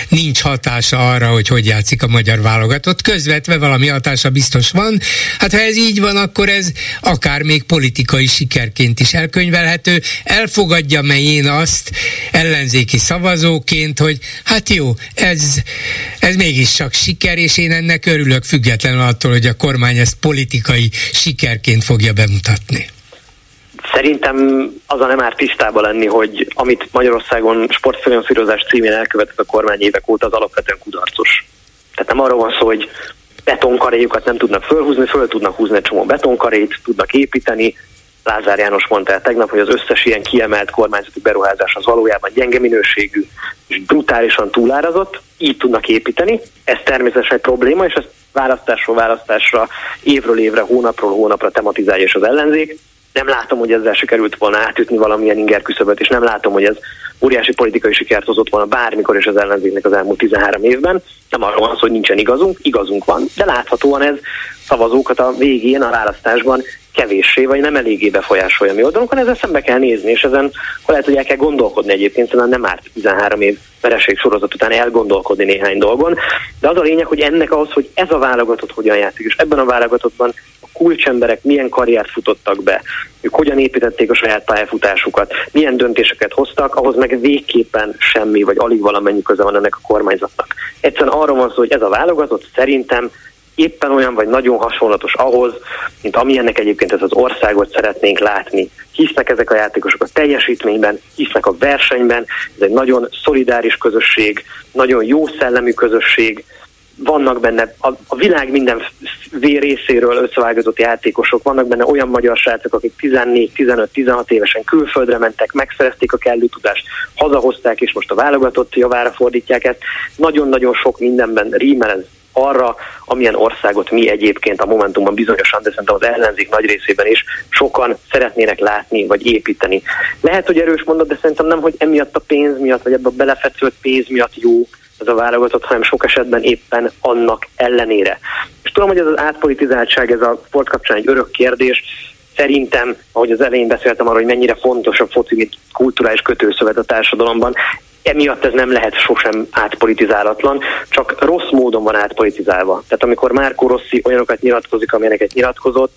A: nincs hatása arra, hogy hogy játszik a magyar válogatott. Közvetve valami hatása biztos van. Hát ha ez így van, akkor ez akár még politikai sikerként is elkönyvelhető. Elfogadja mely én azt ellenzéki szavazóként, hogy hát jó, ez, ez mégis csak siker, és én ennek örülök függetlenül attól, hogy a kormány ezt politikai sikerként fogja bemutatni.
E: Szerintem az a nem árt tisztában lenni, hogy amit Magyarországon sportfinanszírozás címén elkövetett a kormány évek óta, az alapvetően kudarcos. Tehát nem arról van szó, hogy betonkaréjukat nem tudnak fölhúzni, föl tudnak húzni egy csomó betonkarét, tudnak építeni. Lázár János mondta el tegnap, hogy az összes ilyen kiemelt kormányzati beruházás az valójában gyenge minőségű és brutálisan túlárazott, így tudnak építeni. Ez természetesen egy probléma, és ezt választásról választásra, évről évre, hónapról hónapra tematizálja is az ellenzék nem látom, hogy ezzel sikerült volna átütni valamilyen inger küszöböt, és nem látom, hogy ez óriási politikai sikert hozott volna bármikor is az ellenzéknek az elmúlt 13 évben. Nem arról van szó, hogy nincsen igazunk, igazunk van, de láthatóan ez szavazókat a végén, a választásban kevéssé vagy nem eléggé befolyásolja mi oldalunkon, ezzel szembe kell nézni, és ezen lehet, hogy el kell gondolkodni egyébként, szóval nem árt 13 év vereség sorozat után elgondolkodni néhány dolgon, de az a lényeg, hogy ennek ahhoz, hogy ez a válogatott hogyan játszik, és ebben a válogatottban kulcsemberek milyen karriert futottak be, ők hogyan építették a saját pályafutásukat, milyen döntéseket hoztak, ahhoz meg végképpen semmi, vagy alig valamennyi köze van ennek a kormányzatnak. Egyszerűen arról van szó, hogy ez a válogatott szerintem éppen olyan vagy nagyon hasonlatos ahhoz, mint amilyennek egyébként ez az országot szeretnénk látni. Hisznek ezek a játékosok a teljesítményben, hisznek a versenyben, ez egy nagyon szolidáris közösség, nagyon jó szellemű közösség, vannak benne a, a világ minden részéről összevágatott játékosok, vannak benne olyan magyar srácok, akik 14, 15, 16 évesen külföldre mentek, megszerezték a kellő tudást, hazahozták, és most a válogatott javára fordítják ezt. Nagyon-nagyon sok mindenben rímel ez arra, amilyen országot mi egyébként a Momentumban bizonyosan, de szerintem az ellenzék nagy részében is sokan szeretnének látni vagy építeni. Lehet, hogy erős mondat, de szerintem nem, hogy emiatt a pénz miatt, vagy ebbe a belefetszült pénz miatt jó ez a válogatott, hanem sok esetben éppen annak ellenére. És tudom, hogy ez az átpolitizáltság, ez a sport kapcsán egy örök kérdés, szerintem, ahogy az elején beszéltem arról, hogy mennyire fontos a foci, mint kulturális kötőszövet a társadalomban, emiatt ez nem lehet sosem átpolitizálatlan, csak rossz módon van átpolitizálva. Tehát amikor Márko Rossi olyanokat nyilatkozik, amilyeneket nyilatkozott,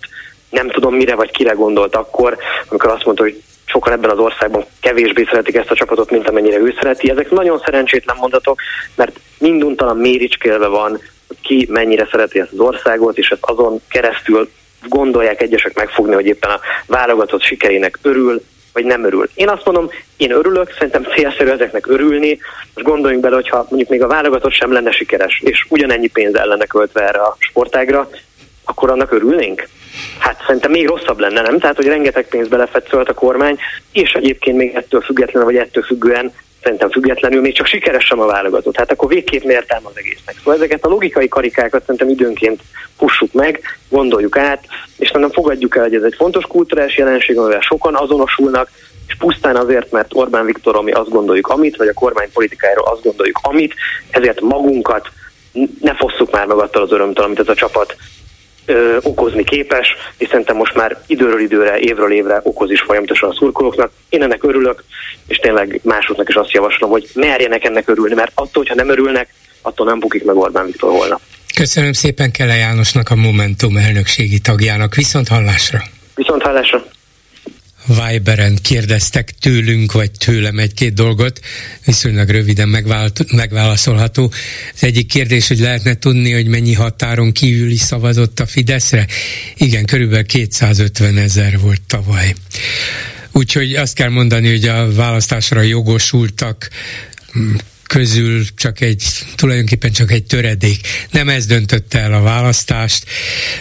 E: nem tudom mire vagy kire gondolt akkor, amikor azt mondta, hogy sokan ebben az országban kevésbé szeretik ezt a csapatot, mint amennyire ő szereti. Ezek nagyon szerencsétlen mondatok, mert minduntalan méricskélve van, ki mennyire szereti ezt az országot, és ezt azon keresztül gondolják egyesek megfogni, hogy éppen a válogatott sikerének örül, vagy nem örül. Én azt mondom, én örülök, szerintem célszerű ezeknek örülni. Most gondoljunk bele, hogyha mondjuk még a válogatott sem lenne sikeres, és ugyanennyi pénz ellene költve erre a sportágra, akkor annak örülnénk? Hát szerintem még rosszabb lenne, nem? Tehát, hogy rengeteg pénz belefetszölt a kormány, és egyébként még ettől függetlenül, vagy ettől függően szerintem függetlenül még csak sikeres sem a válogatott. Hát akkor végképp értelme az egésznek. Szóval ezeket a logikai karikákat szerintem időnként pussuk meg, gondoljuk át, és szerintem fogadjuk el, hogy ez egy fontos kulturális jelenség, amivel sokan azonosulnak, és pusztán azért, mert Orbán Viktor, ami azt gondoljuk amit, vagy a kormány politikájáról azt gondoljuk amit, ezért magunkat ne fosszuk már meg attól az örömtől, amit ez a csapat ö, okozni képes, és szerintem most már időről időre, évről évre okoz is folyamatosan a szurkolóknak. Én ennek örülök, és tényleg másoknak is azt javaslom, hogy merjenek ennek örülni, mert attól, hogyha nem örülnek, attól nem bukik meg Orbán Viktor holnap.
A: Köszönöm szépen Kele Jánosnak, a Momentum elnökségi tagjának. Viszont hallásra!
E: Viszont hallásra!
A: Viberen kérdeztek tőlünk, vagy tőlem egy-két dolgot, viszonylag röviden megválaszolható. Az egyik kérdés, hogy lehetne tudni, hogy mennyi határon kívüli szavazott a Fideszre? Igen, körülbelül 250 ezer volt tavaly. Úgyhogy azt kell mondani, hogy a választásra jogosultak közül csak egy, tulajdonképpen csak egy töredék. Nem ez döntötte el a választást,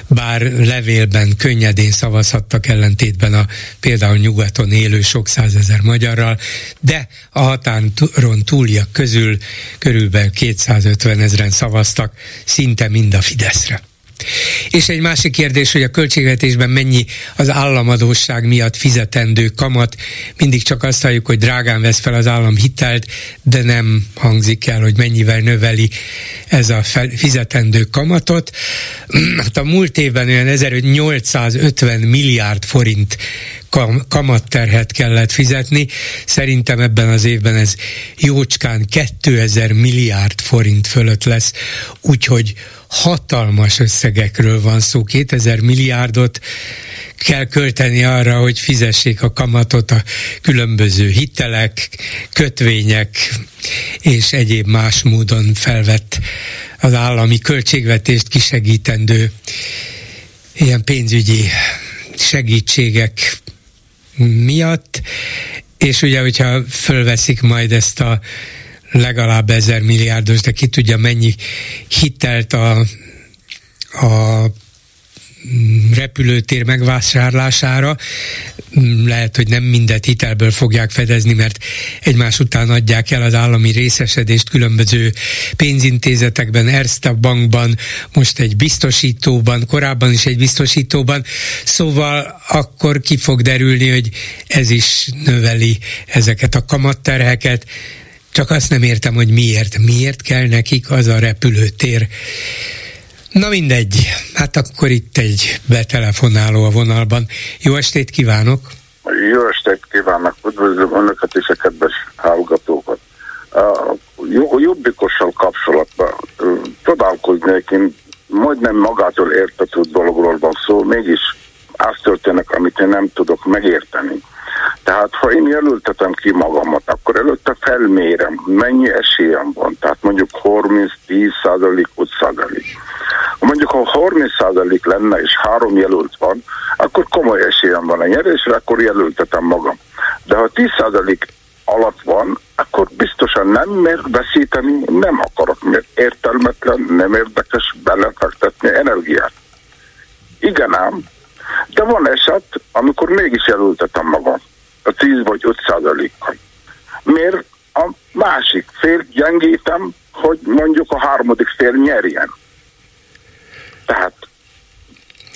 A: bár levélben könnyedén szavazhattak ellentétben a például nyugaton élő sok százezer magyarral, de a határon túliak közül körülbelül 250 ezeren szavaztak, szinte mind a Fideszre. És egy másik kérdés, hogy a költségvetésben mennyi az államadóság miatt fizetendő kamat. Mindig csak azt halljuk, hogy drágán vesz fel az állam hitelt, de nem hangzik el, hogy mennyivel növeli ez a fizetendő kamatot. Hát a múlt évben olyan 1850 milliárd forint kam- kamatterhet kellett fizetni. Szerintem ebben az évben ez jócskán 2000 milliárd forint fölött lesz, úgyhogy hatalmas összegekről van szó, 2000 milliárdot kell költeni arra, hogy fizessék a kamatot a különböző hitelek, kötvények és egyéb más módon felvett az állami költségvetést kisegítendő ilyen pénzügyi segítségek miatt, és ugye, hogyha fölveszik majd ezt a legalább ezer milliárdos, de ki tudja mennyi hitelt a, a repülőtér megvásárlására. Lehet, hogy nem mindet hitelből fogják fedezni, mert egymás után adják el az állami részesedést különböző pénzintézetekben, Erste bankban, most egy biztosítóban, korábban is egy biztosítóban. Szóval akkor ki fog derülni, hogy ez is növeli ezeket a kamatterheket. Csak azt nem értem, hogy miért. Miért kell nekik az a repülőtér? Na mindegy, hát akkor itt egy betelefonáló a vonalban. Jó estét kívánok!
F: Jó estét kívánok, üdvözlöm Önöket és a kedves hallgatókat. A jobbikossal kapcsolatban csodálkoznék, én majdnem magától értető dologról van szó, mégis az történik, amit én nem tudok megérteni. Tehát ha én jelöltetem ki magamat, akkor előtte felmérem, mennyi esélyem van. Tehát mondjuk 30, 10 százalék, 5 százalék. Mondjuk ha 30 százalék lenne és három jelölt van, akkor komoly esélyem van a nyerésre, akkor jelöltetem magam. De ha 10 százalék alatt van, akkor biztosan nem mer veszíteni, nem akarok, mert értelmetlen, nem érdekes belefektetni energiát. Igen ám, de van eset, amikor mégis jelöltetem magam a 10 vagy 5 százalékkal. Miért a másik fél gyengítem, hogy mondjuk a harmadik fél nyerjen. Tehát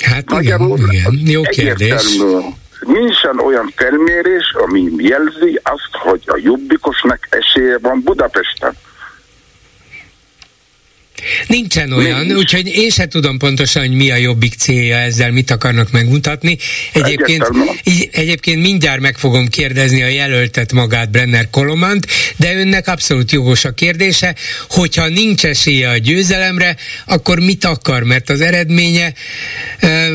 A: Hát magyarul, igen, igen. Jó kérdés.
F: Nincsen olyan felmérés, ami jelzi azt, hogy a jobbikosnak esélye van Budapesten.
A: Nincsen olyan, Nincs. úgyhogy én sem tudom pontosan, hogy mi a jobbik célja ezzel, mit akarnak megmutatni. Egyébként, egyébként mindjárt meg fogom kérdezni a jelöltet magát, Brenner Kolomant, de önnek abszolút jogos a kérdése, hogyha nincs esélye a győzelemre, akkor mit akar? Mert az eredménye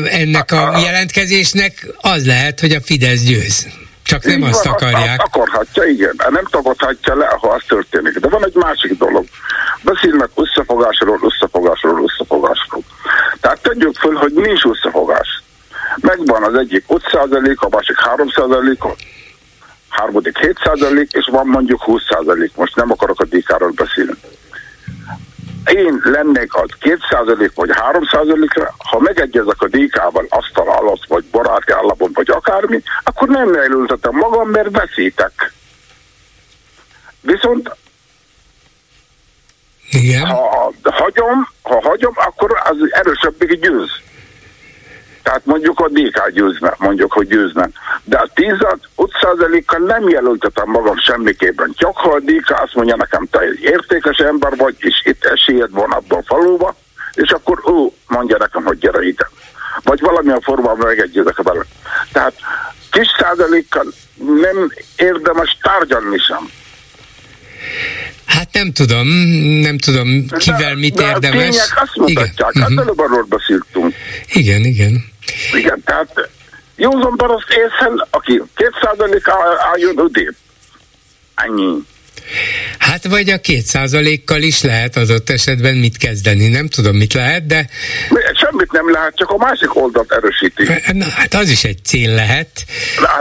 A: ennek a jelentkezésnek az lehet, hogy a Fidesz győz. Csak nem azt van, akarják.
F: Azt akarhatja, igen. Nem tagadhatja le, ha az történik. De van egy másik dolog. Beszélnek összefogásról, összefogásról, összefogásról. Tehát tegyük föl, hogy nincs összefogás. Megvan az egyik 5%, a másik 3%, a harmadik 7%, és van mondjuk 20%. Most nem akarok a dikáról beszélni én lennék az 2% vagy 3%-ra, ha megegyezek a DK-val asztal alatt, vagy baráti állapot, vagy akármi, akkor nem elültetem magam, mert veszítek. Viszont
A: Igen.
F: Ha, hagyom, ha hagyom, akkor az erősebbig győz. Tehát mondjuk a DK győzne, mondjuk, hogy győzne. De a 10-5 kal nem jelöltetem magam semmiképpen. Csak ha a DK azt mondja nekem, te egy értékes ember vagy, és itt esélyed van abban a faluba, és akkor ő mondja nekem, hogy gyere ide. Vagy valamilyen formában megegyezek vele. Tehát kis százalékkal nem érdemes tárgyalni sem.
A: Hát nem tudom, nem tudom kivel mit de érdemes.
F: De azt mutatják, igen. hát uh-huh. előbb arról beszéltünk.
A: Igen, igen.
F: Igen, tehát józan paraszt észen, aki két százalék álljon odébb. Ennyi.
A: Hát vagy a két százalékkal is lehet adott esetben mit kezdeni. Nem tudom, mit lehet, de...
F: Semmit nem lehet, csak a másik oldalt erősíti.
A: Na, hát az is egy cél lehet.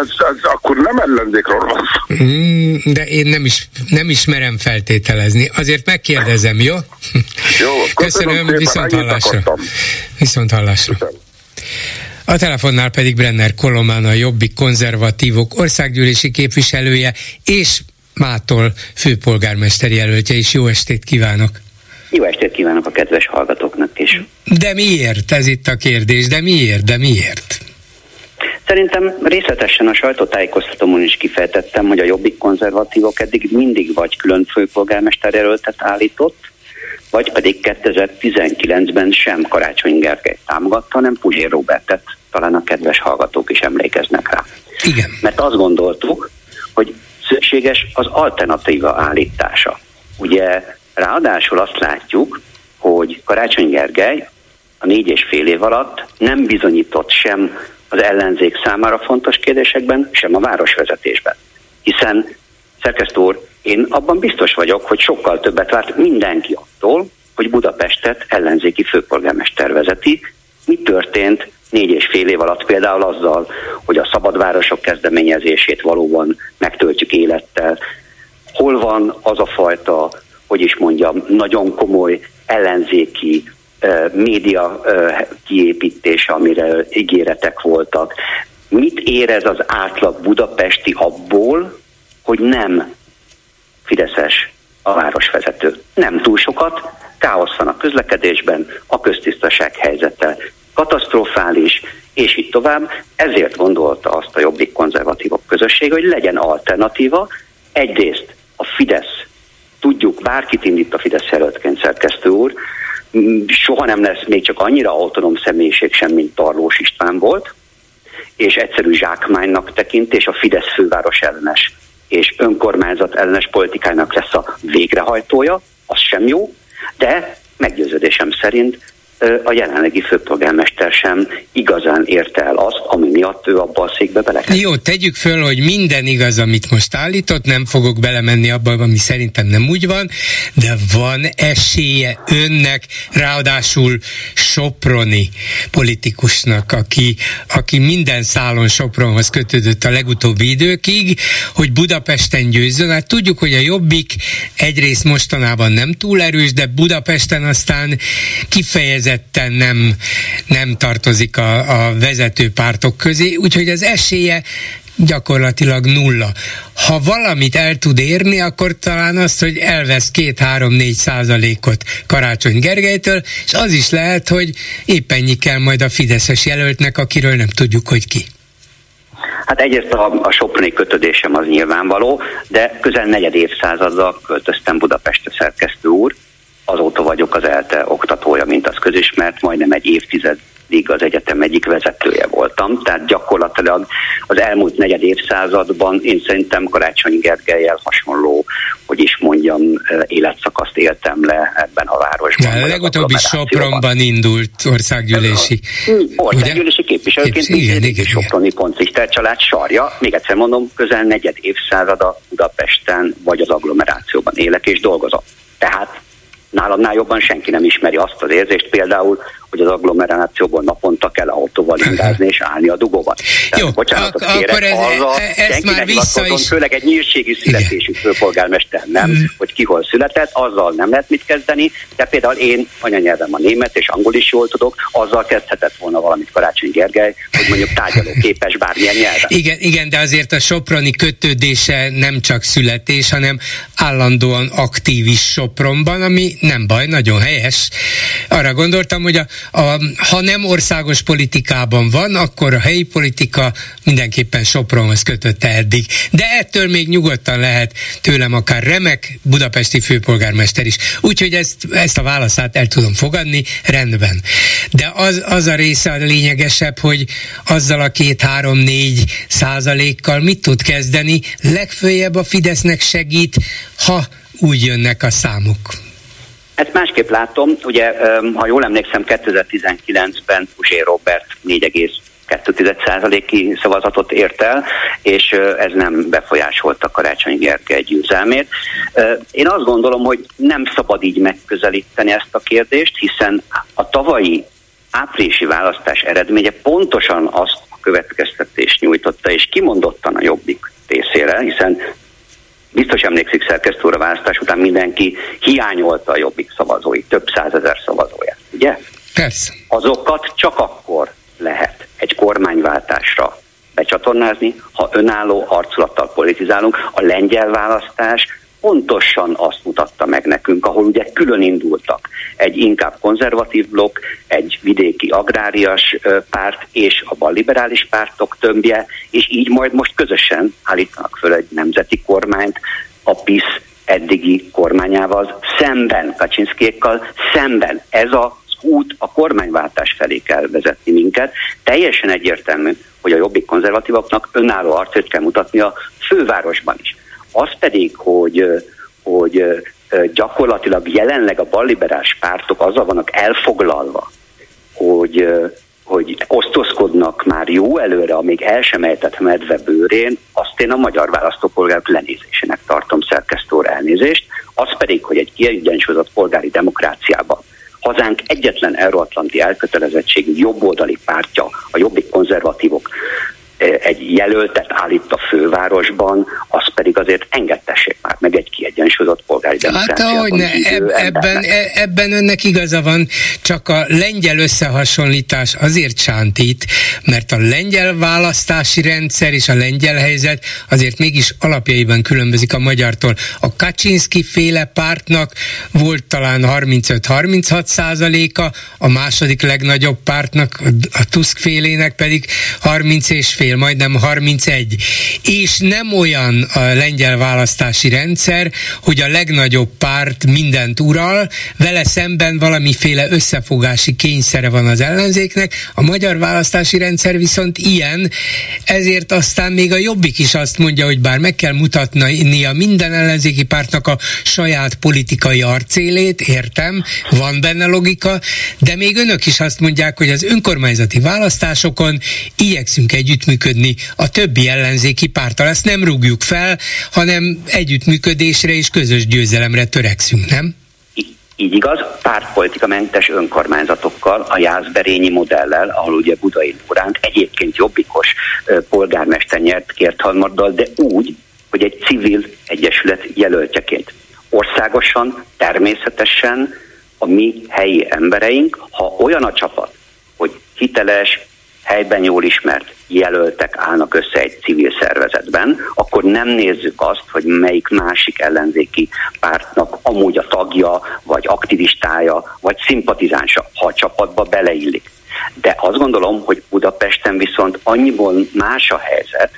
F: Az, az akkor nem ellenzékről van
A: mm, De én nem, is, nem ismerem feltételezni. Azért megkérdezem, jó?
F: Jó, köszönöm, köszönöm
A: viszont hallásra. Viszont hallásra. Köszönöm. A telefonnál pedig Brenner Kolomán, a Jobbik konzervatívok országgyűlési képviselője, és Mától főpolgármester jelöltje is. Jó estét kívánok!
G: Jó estét kívánok a kedves hallgatóknak is.
A: De miért? Ez itt a kérdés. De miért? De miért?
G: Szerintem részletesen a sajtótájékoztatómon is kifejtettem, hogy a jobbik konzervatívok eddig mindig vagy külön főpolgármester jelöltet állított, vagy pedig 2019-ben sem Karácsony Gergely támogatta, hanem Puzsér Robertet, talán a kedves hallgatók is emlékeznek rá.
A: Igen.
G: Mert azt gondoltuk, hogy szükséges az alternatíva állítása. Ugye ráadásul azt látjuk, hogy Karácsony Gergely a négy és fél év alatt nem bizonyított sem az ellenzék számára fontos kérdésekben, sem a városvezetésben. Hiszen, szerkesztő úr, én abban biztos vagyok, hogy sokkal többet várt mindenki attól, hogy Budapestet ellenzéki főpolgármester vezeti. Mi történt négy és fél év alatt például azzal, hogy a szabadvárosok kezdeményezését valóban megtöltjük élettel. Hol van az a fajta, hogy is mondjam, nagyon komoly ellenzéki média kiépítése, amire ígéretek voltak. Mit érez az átlag budapesti abból, hogy nem Fideszes a városvezető? Nem túl sokat, káosz van a közlekedésben, a köztisztaság helyzete katasztrofális, és így tovább. Ezért gondolta azt a jobbik konzervatívok közösség, hogy legyen alternatíva. Egyrészt a Fidesz, tudjuk, bárkit indít a Fidesz jelöltként szerkesztő úr, soha nem lesz még csak annyira autonóm személyiség sem, mint Tarlós István volt, és egyszerű zsákmánynak tekint, és a Fidesz főváros ellenes és önkormányzat ellenes politikának lesz a végrehajtója, az sem jó, de meggyőződésem szerint a jelenlegi főpolgármester sem igazán érte el azt, ami miatt ő abba a székbe belekezd.
A: Jó, tegyük föl, hogy minden igaz, amit most állított, nem fogok belemenni abba, ami szerintem nem úgy van, de van esélye önnek, ráadásul Soproni politikusnak, aki, aki minden szálon Sopronhoz kötődött a legutóbbi időkig, hogy Budapesten győzzön. Hát tudjuk, hogy a Jobbik egyrészt mostanában nem túl erős, de Budapesten aztán kifejezett kifejezetten nem, nem tartozik a, a vezető pártok közé, úgyhogy az esélye gyakorlatilag nulla. Ha valamit el tud érni, akkor talán azt, hogy elvesz két-három-négy százalékot Karácsony Gergelytől, és az is lehet, hogy éppen kell majd a Fideszes jelöltnek, akiről nem tudjuk, hogy ki.
G: Hát egyrészt a, a Soproni kötődésem az nyilvánvaló, de közel negyed évszázaddal költöztem Budapestre szerkesztő úr, azóta vagyok az ELTE oktatója, mint az közismert, majdnem egy évtizedig az egyetem egyik vezetője voltam, tehát gyakorlatilag az elmúlt negyed évszázadban én szerintem Karácsony Gergelyel hasonló, hogy is mondjam, életszakaszt éltem le ebben a városban.
A: Ja, a legutóbbi Sopronban indult országgyűlési.
G: Országgyűlési képviselőként igen, igen, Soproni Poncister család sarja, még egyszer mondom, közel negyed évszázada Budapesten vagy az agglomerációban élek és dolgozom. Tehát nálamnál jobban senki nem ismeri azt az érzést például, hogy az agglomerációból naponta kell autóval ingázni és állni a dugóban.
A: Tehát, Jó, bocsánatot ak- kérek, akkor ez, arra e- ezt már vissza is...
G: főleg egy nyírségi születésű főpolgármester nem, mm. hogy ki hol született, azzal nem lehet mit kezdeni, de például én anyanyelvem a német, és angol is jól tudok, azzal kezdhetett volna valamit Karácsony Gergely, hogy mondjuk tárgyaló képes bármilyen nyelven.
A: Igen, igen, de azért a Soproni kötődése nem csak születés, hanem állandóan aktív is Sopronban, ami nem baj, nagyon helyes. Arra gondoltam, hogy a, a, ha nem országos politikában van, akkor a helyi politika mindenképpen Sopronhoz kötötte eddig. De ettől még nyugodtan lehet tőlem akár remek budapesti főpolgármester is. Úgyhogy ezt, ezt a válaszát el tudom fogadni, rendben. De az, az a része a lényegesebb, hogy azzal a két-három-négy százalékkal mit tud kezdeni, legfőjebb a Fidesznek segít, ha úgy jönnek a számok.
G: Ezt másképp látom, ugye, ha jól emlékszem, 2019-ben Puzsé Robert 4,2%-i szavazatot ért el, és ez nem befolyásolta Karácsony Gergely győzelmét. Én azt gondolom, hogy nem szabad így megközelíteni ezt a kérdést, hiszen a tavalyi áprilisi választás eredménye pontosan azt a következtetést nyújtotta, és kimondottan a jobbik részére, hiszen biztos emlékszik szerkesztőre választás után mindenki hiányolta a jobbik szavazói, több százezer szavazóját, ugye?
A: Persze.
G: Azokat csak akkor lehet egy kormányváltásra becsatornázni, ha önálló arculattal politizálunk. A lengyel választás pontosan azt mutatta meg nekünk, ahol ugye külön indultak egy inkább konzervatív blokk, egy vidéki agrárias párt és a balliberális pártok tömbje, és így majd most közösen állítanak föl egy nemzeti kormányt, a PISZ eddigi kormányával szemben, Kaczynszkékkal szemben. Ez a út a kormányváltás felé kell vezetni minket. Teljesen egyértelmű, hogy a jobbik konzervatívoknak önálló arcot kell mutatni a fővárosban is. Az pedig, hogy, hogy gyakorlatilag jelenleg a balliberális pártok azzal vannak elfoglalva, hogy, hogy osztozkodnak már jó előre, amíg el sem ejtett medve bőrén, azt én a magyar választópolgárok lenézésének tartom szerkesztő elnézést, az pedig, hogy egy kiegyensúlyozott polgári demokráciában hazánk egyetlen euróatlanti elkötelezettségű jobboldali pártja, a jobbik konzervatívok egy jelöltet állít a fővárosban, az pedig azért engedtessék már meg egy kiegyensúlyozott polgári demokrácia.
A: Hát ahogy ne, eb, ebben, e, ebben önnek igaza van, csak a lengyel összehasonlítás azért sántít, mert a lengyel választási rendszer és a lengyel helyzet azért mégis alapjaiban különbözik a magyartól. A Kaczynski féle pártnak volt talán 35-36 százaléka, a második legnagyobb pártnak, a Tusk félének pedig 30 és fél fél, majdnem 31. És nem olyan a lengyel választási rendszer, hogy a legnagyobb párt mindent ural, vele szemben valamiféle összefogási kényszere van az ellenzéknek, a magyar választási rendszer viszont ilyen, ezért aztán még a jobbik is azt mondja, hogy bár meg kell mutatni a minden ellenzéki pártnak a saját politikai arcélét, értem, van benne logika, de még önök is azt mondják, hogy az önkormányzati választásokon igyekszünk együttműködni együttműködni a többi ellenzéki pártal. Ezt nem rúgjuk fel, hanem együttműködésre és közös győzelemre törekszünk, nem?
G: Így igaz, pártpolitikamentes önkormányzatokkal, a Jászberényi modellel, ahol ugye Budai Lóránk egyébként jobbikos polgármester nyert kért harmaddal, de úgy, hogy egy civil egyesület jelöltjeként. Országosan, természetesen a mi helyi embereink, ha olyan a csapat, hogy hiteles, helyben jól ismert jelöltek állnak össze egy civil szervezetben, akkor nem nézzük azt, hogy melyik másik ellenzéki pártnak amúgy a tagja, vagy aktivistája, vagy szimpatizánsa, ha a csapatba beleillik. De azt gondolom, hogy Budapesten viszont annyiból más a helyzet,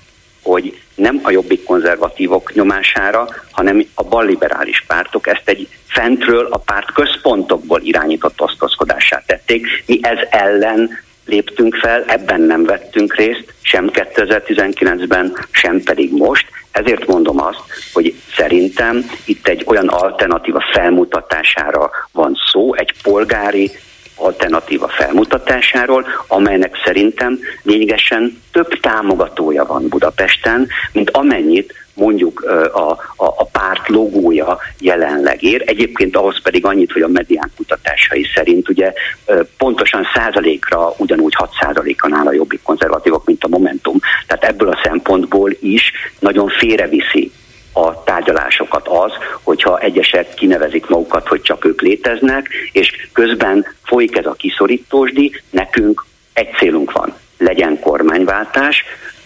G: hogy nem a jobbik konzervatívok nyomására, hanem a balliberális pártok ezt egy fentről a párt központokból irányított osztozkodását tették. Mi ez ellen léptünk fel, ebben nem vettünk részt, sem 2019-ben, sem pedig most. Ezért mondom azt, hogy szerintem itt egy olyan alternatíva felmutatására van szó, egy polgári alternatíva felmutatásáról, amelynek szerintem lényegesen több támogatója van Budapesten, mint amennyit mondjuk a, a, a párt logója jelenleg ér. Egyébként ahhoz pedig annyit, hogy a medián kutatásai szerint ugye pontosan százalékra ugyanúgy 6 százalékan áll a jobbik konzervatívok, mint a Momentum. Tehát ebből a szempontból is nagyon félreviszi a tárgyalásokat az, hogyha egyesek kinevezik magukat, hogy csak ők léteznek, és közben folyik ez a kiszorítósdi, nekünk egy célunk van, legyen kormányváltás,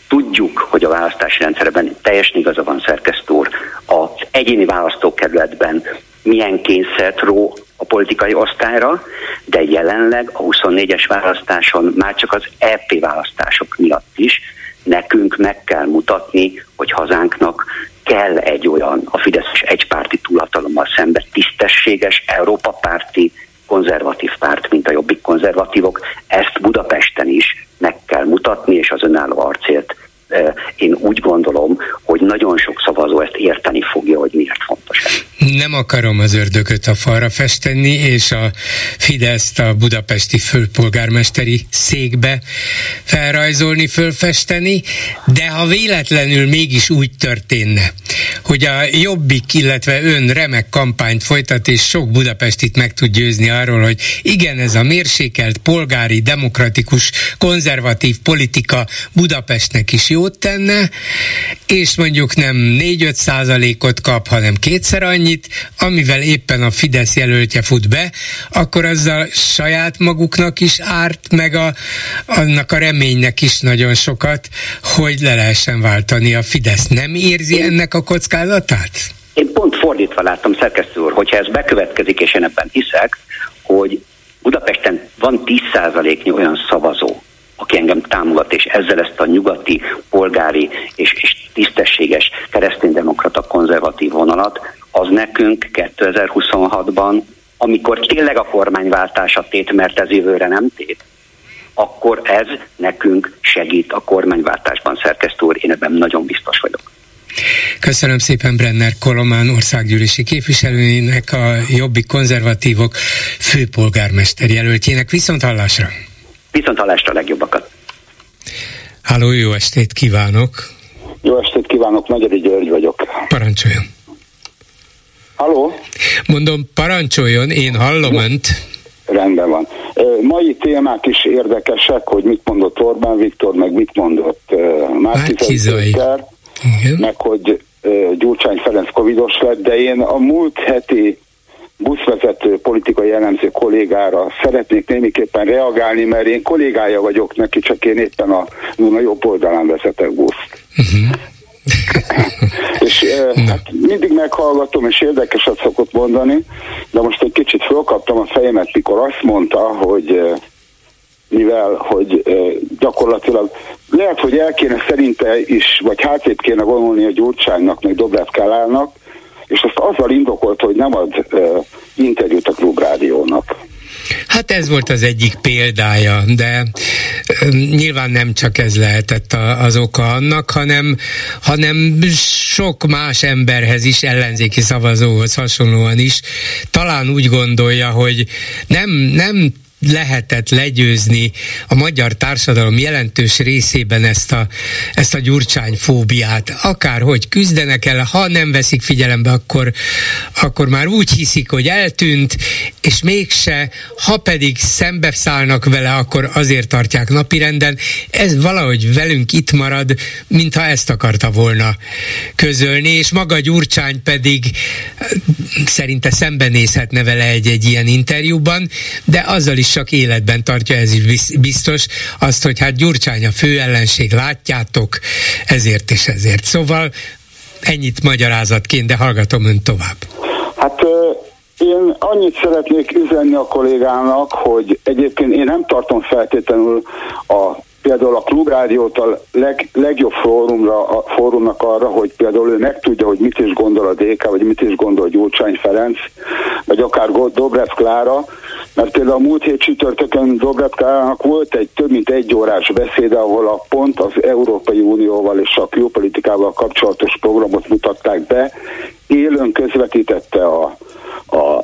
G: Tudjuk, hogy a választási rendszerben teljesen igaza van szerkesztő úr, az egyéni választókerületben milyen kényszert ró a politikai osztályra, de jelenleg a 24-es választáson már csak az EP választások miatt is nekünk meg kell mutatni, hogy hazánknak kell egy olyan a Fideszes egypárti túlhatalommal szemben tisztességes, Európa párti, konzervatív párt, mint a jobbik konzervatívok. Ezt Budapesten is meg kell mutatni, és az önálló arcért én úgy gondolom, hogy nagyon sok szavazó ezt érteni fogja, hogy miért fontos.
A: Nem akarom az ördögöt a falra festeni, és a Fideszt a budapesti főpolgármesteri székbe felrajzolni, fölfesteni, de ha véletlenül mégis úgy történne, hogy a Jobbik, illetve ön remek kampányt folytat, és sok budapestit meg tud győzni arról, hogy igen, ez a mérsékelt, polgári, demokratikus, konzervatív politika Budapestnek is jót tenne, és mondjuk nem 4-5 százalékot kap, hanem kétszer annyit, amivel éppen a Fidesz jelöltje fut be, akkor azzal saját maguknak is árt, meg a, annak a reménynek is nagyon sokat, hogy le lehessen váltani a Fidesz. Nem érzi ennek a kockázatát?
G: Én pont fordítva láttam, szerkesztő úr, hogyha ez bekövetkezik, és én ebben hiszek, hogy Budapesten van 10%-nyi olyan szavazó, aki engem támogat, és ezzel ezt a nyugati, polgári és, és tisztességes kereszténydemokrata konzervatív vonalat, az nekünk 2026-ban, amikor tényleg a kormányváltás a tét, mert ez jövőre nem tét, akkor ez nekünk segít a kormányváltásban, szerkesztő úr, én ebben nagyon biztos vagyok.
A: Köszönöm szépen Brenner Kolomán országgyűlési képviselőjének, a Jobbik konzervatívok főpolgármester jelöltjének. Viszont hallásra!
G: Viszont hallásra a legjobbakat!
A: Háló, jó estét kívánok!
H: Jó estét kívánok, Magyari György vagyok.
A: Parancsoljon!
H: Halló?
A: Mondom, parancsoljon, én hallom jó. önt.
H: Rendben van. Mai témák is érdekesek, hogy mit mondott Orbán Viktor, meg mit mondott Márkizai igen. meg hogy Gyurcsány Ferenc covidos lett, de én a múlt heti buszvezető politikai jellemző kollégára szeretnék némiképpen reagálni, mert én kollégája vagyok neki, csak én éppen a Duna jobb oldalán vezetek buszt. Uh-huh. és hát mindig meghallgatom, és érdekeset szokott mondani, de most egy kicsit fölkaptam a fejemet, mikor azt mondta, hogy mivel hogy gyakorlatilag lehet, hogy el kéne szerinte is, vagy hátrébb kéne vonulni a Gyurcsánynak, meg Dobrev Kálának, és azt azzal indokolt, hogy nem ad interjút a klubrádiónak.
A: Hát ez volt az egyik példája, de nyilván nem csak ez lehetett az oka annak, hanem, hanem sok más emberhez is, ellenzéki szavazóhoz hasonlóan is talán úgy gondolja, hogy nem, nem lehetett legyőzni a magyar társadalom jelentős részében ezt a, ezt a gyurcsányfóbiát. Akárhogy küzdenek el, ha nem veszik figyelembe, akkor, akkor már úgy hiszik, hogy eltűnt, és mégse, ha pedig szembeszállnak vele, akkor azért tartják napirenden. Ez valahogy velünk itt marad, mintha ezt akarta volna közölni, és maga Gyurcsány pedig szerinte szembenézhetne vele egy-egy ilyen interjúban, de azzal is csak életben tartja, ez is biztos, azt, hogy hát Gyurcsány a fő ellenség, látjátok, ezért és ezért. Szóval ennyit magyarázatként, de hallgatom ön tovább.
H: Hát én annyit szeretnék üzenni a kollégának, hogy egyébként én nem tartom feltétlenül a például a klubrádiót a leg, legjobb fórumra, a fórumnak arra, hogy például ő megtudja, hogy mit is gondol a DK, vagy mit is gondol Gyurcsány Ferenc, vagy akár Dobrev Klára, mert például a múlt hét csütörtökön Dobrev Klárának volt egy több mint egy órás beszéde, ahol a pont az Európai Unióval és a külpolitikával kapcsolatos programot mutatták be, élőn közvetítette a, a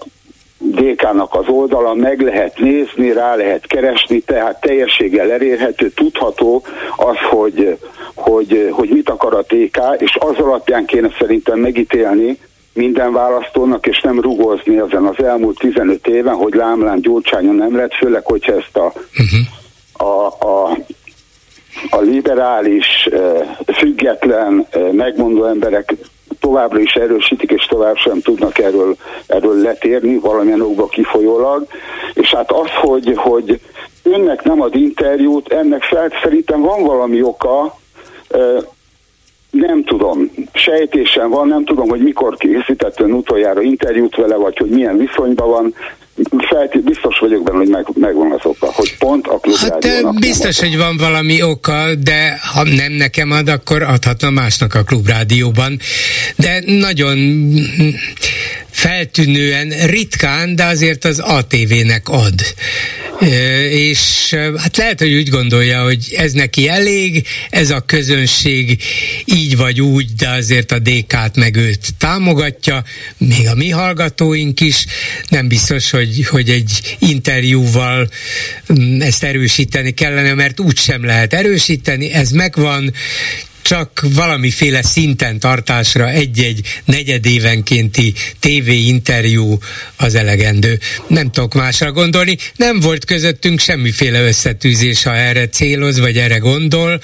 H: DK-nak az oldala, meg lehet nézni, rá lehet keresni, tehát teljességgel elérhető, tudható az, hogy, hogy, hogy mit akar a DK, és az alapján kéne szerintem megítélni minden választónak, és nem rugozni ezen az elmúlt 15 éven, hogy lámlám gyurcsányon nem lett, főleg, hogyha ezt a, uh-huh. a, a a liberális, eh, független, eh, megmondó emberek továbbra is erősítik, és tovább sem tudnak erről, erről letérni valamilyen okba kifolyólag. És hát az, hogy, hogy önnek nem ad interjút, ennek szerintem van valami oka, nem tudom, sejtésem van, nem tudom, hogy mikor készített ön utoljára interjút vele, vagy hogy milyen viszonyban van, Felt, biztos vagyok benne, hogy meg, megvan az oka, hogy pont a klubrádiónak.
A: Hát biztos, hogy van valami oka, de ha nem nekem ad, akkor adhatna másnak a klubrádióban. De nagyon feltűnően ritkán, de azért az ATV-nek ad. És hát lehet, hogy úgy gondolja, hogy ez neki elég, ez a közönség így vagy úgy, de azért a DK-t meg őt támogatja, még a mi hallgatóink is, nem biztos, hogy, hogy egy interjúval mm, ezt erősíteni kellene, mert úgy sem lehet erősíteni, ez megvan, csak valamiféle szinten tartásra egy-egy negyedévenkénti interjú az elegendő. Nem tudok másra gondolni. Nem volt közöttünk semmiféle összetűzés, ha erre céloz, vagy erre gondol.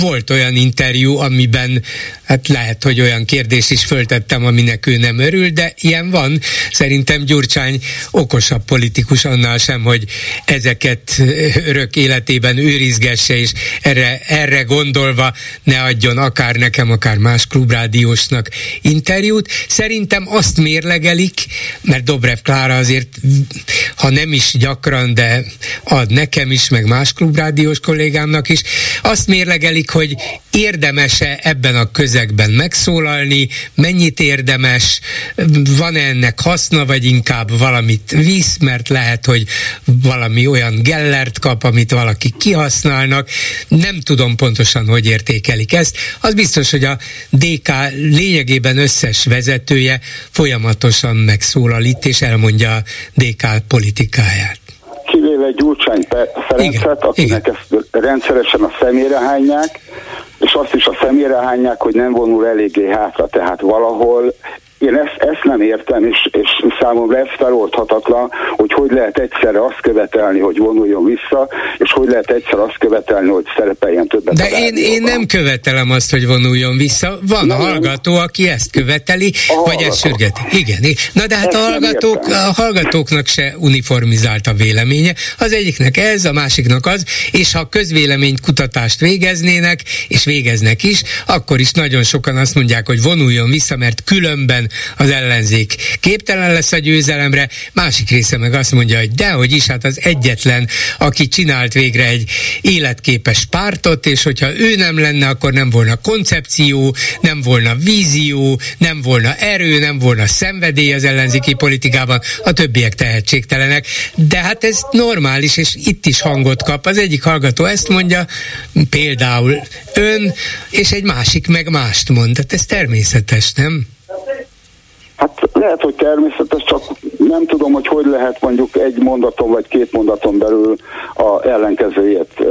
A: Volt olyan interjú, amiben hát lehet, hogy olyan kérdés is föltettem, aminek ő nem örül, de ilyen van. Szerintem Gyurcsány okosabb politikus annál sem, hogy ezeket örök életében őrizgesse, és erre, erre gondolva ne adjon akár nekem, akár más klubrádiósnak interjút. Szerintem azt mérlegelik, mert Dobrev Klára azért, ha nem is gyakran, de ad nekem is, meg más klubrádiós kollégámnak is, azt mérlegelik, hogy érdemese ebben a közegben megszólalni, mennyit érdemes, van-e ennek haszna, vagy inkább valamit visz, mert lehet, hogy valami olyan gellert kap, amit valaki kihasználnak. Nem tudom pontosan, hogy értékelik ezt. Az biztos, hogy a DK lényegében összes vezetője folyamatosan megszólal itt, és elmondja a DK politikáját
H: kivéve Gyurcsány Ferencet, akinek igen. ezt rendszeresen a szemére hányják, és azt is a szemére hányják, hogy nem vonul eléggé hátra, tehát valahol én ezt, ezt nem értem, és, és számomra ez feloldhatatlan, hogy hogy lehet egyszerre azt követelni, hogy vonuljon vissza, és hogy lehet egyszer azt követelni, hogy szerepeljen többet.
A: De én, én nem követelem azt, hogy vonuljon vissza. Van nem, a hallgató, aki ezt követeli, a vagy ezt sürgeti. Igen. Na de hát a, hallgatók, a hallgatóknak se uniformizált a véleménye. Az egyiknek ez, a másiknak az, és ha kutatást végeznének, és végeznek is, akkor is nagyon sokan azt mondják, hogy vonuljon vissza, mert különben az ellenzék képtelen lesz a győzelemre, másik része meg azt mondja, hogy dehogy is, hát az egyetlen, aki csinált végre egy életképes pártot, és hogyha ő nem lenne, akkor nem volna koncepció, nem volna vízió, nem volna erő, nem volna szenvedély az ellenzéki politikában, a többiek tehetségtelenek. De hát ez normális, és itt is hangot kap. Az egyik hallgató ezt mondja, például ön, és egy másik meg mást mond. Tehát ez természetes, nem?
H: Hát lehet, hogy természetes, csak nem tudom, hogy hogy lehet mondjuk egy mondaton vagy két mondaton belül a ellenkezőjét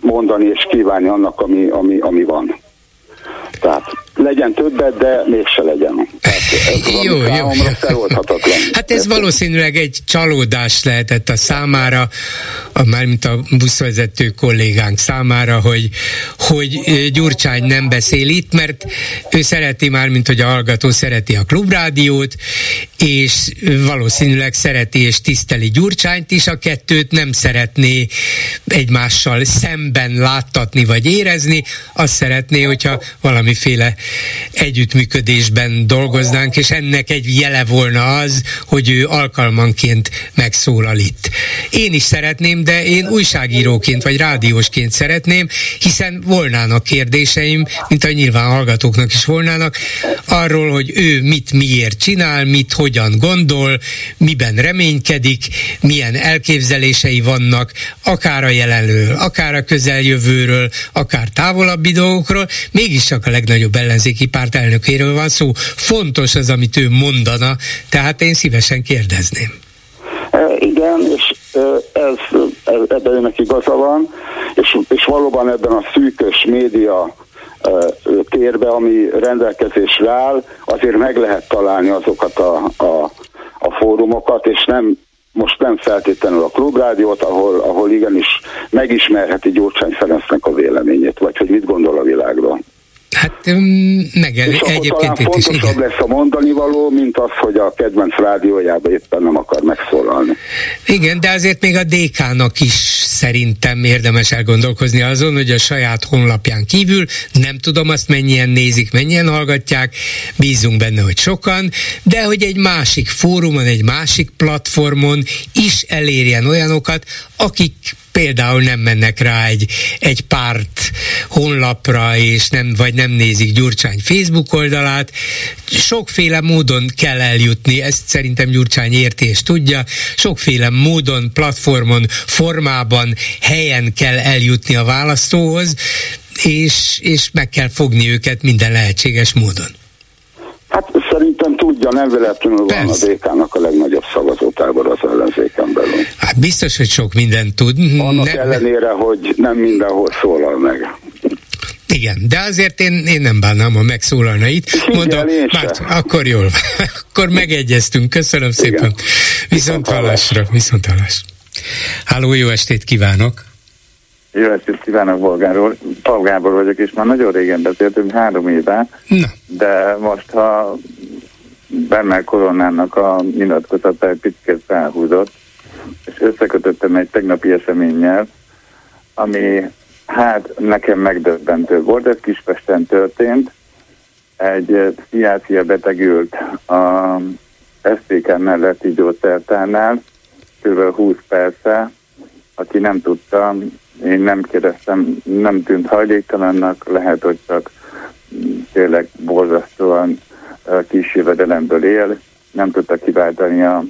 H: mondani és kívánni annak, ami, ami, ami van. Tehát legyen többet, de mégse legyen. Tehát ez jó, jó. feloldhatatlan.
A: Hát ez valószínűleg egy csalódás lehetett a számára, a, mármint a buszvezető kollégánk számára, hogy, hogy Gyurcsány nem beszél itt, mert ő szereti már, mint hogy a hallgató szereti a klubrádiót, és valószínűleg szereti és tiszteli Gyurcsányt is, a kettőt nem szeretné egymással szemben láttatni vagy érezni, azt szeretné, hogyha valamiféle együttműködésben dolgoznánk, és ennek egy jele volna az, hogy ő alkalmanként megszólal itt. Én is szeretném, de én újságíróként vagy rádiósként szeretném, hiszen volnának kérdéseim, mint a nyilván hallgatóknak is volnának, arról, hogy ő mit miért csinál, mit hogyan gondol, miben reménykedik, milyen elképzelései vannak, akár a jelenről, akár a közeljövőről, akár távolabbi dolgokról, mégiscsak a legnagyobb ellenzéki párt elnökéről van szó. Fontos az, amit ő mondana, tehát én szívesen kérdezném.
H: E, igen, és e, ez, ez, ebben önnek igaza van, és, és valóban ebben a szűkös média e, térbe, ami rendelkezésre áll, azért meg lehet találni azokat a, a, a fórumokat, és nem most nem feltétlenül a klubrádiót, ahol, ahol igenis megismerheti Gyurcsány Ferencnek a véleményét, vagy hogy mit gondol a világról.
A: Hát meg és egyébként
H: itt is. Igen. lesz a mondani való, mint az, hogy a kedvenc rádiójába éppen nem akar megszólalni.
A: Igen, de azért még a DK-nak is szerintem érdemes elgondolkozni azon, hogy a saját honlapján kívül, nem tudom azt mennyien nézik, mennyien hallgatják, bízunk benne, hogy sokan, de hogy egy másik fórumon, egy másik platformon is elérjen olyanokat, akik például nem mennek rá egy, egy párt honlapra, és nem, vagy nem nézik Gyurcsány Facebook oldalát. Sokféle módon kell eljutni, ezt szerintem Gyurcsány érti és tudja, sokféle módon, platformon, formában, helyen kell eljutni a választóhoz, és, és meg kell fogni őket minden lehetséges módon.
H: Hát szerintem tudja, nem véletlenül van a DK-nak a legnagyobb szavazótábor az ellenzéken belül.
A: Hát biztos, hogy sok mindent tud.
H: Annak ne, ellenére, hogy nem mindenhol szólal meg.
A: Igen, de azért én, én nem bánnám, ha megszólalna itt. Mondom, már, akkor jól, akkor megegyeztünk. Köszönöm Igen. szépen. Viszont hallásra, viszont hallásra. Háló, jó estét kívánok!
I: Jó estét kívánok Bolgáról. Paul Gábor vagyok, és már nagyon régen beszéltünk, három éve, Na. de most ha Bernál Koronának a nyilatkozata egy picit felhúzott, és összekötöttem egy tegnapi eseménnyel, ami Hát nekem megdöbbentő volt, ez Kispesten történt. Egy pszichiátria beteg ült a SZTK melletti gyógyszertárnál, kb. 20 perce, aki nem tudta, én nem kérdeztem, nem tűnt hajléktalannak, lehet, hogy csak tényleg borzasztóan kis jövedelemből él, nem tudta kiváltani a,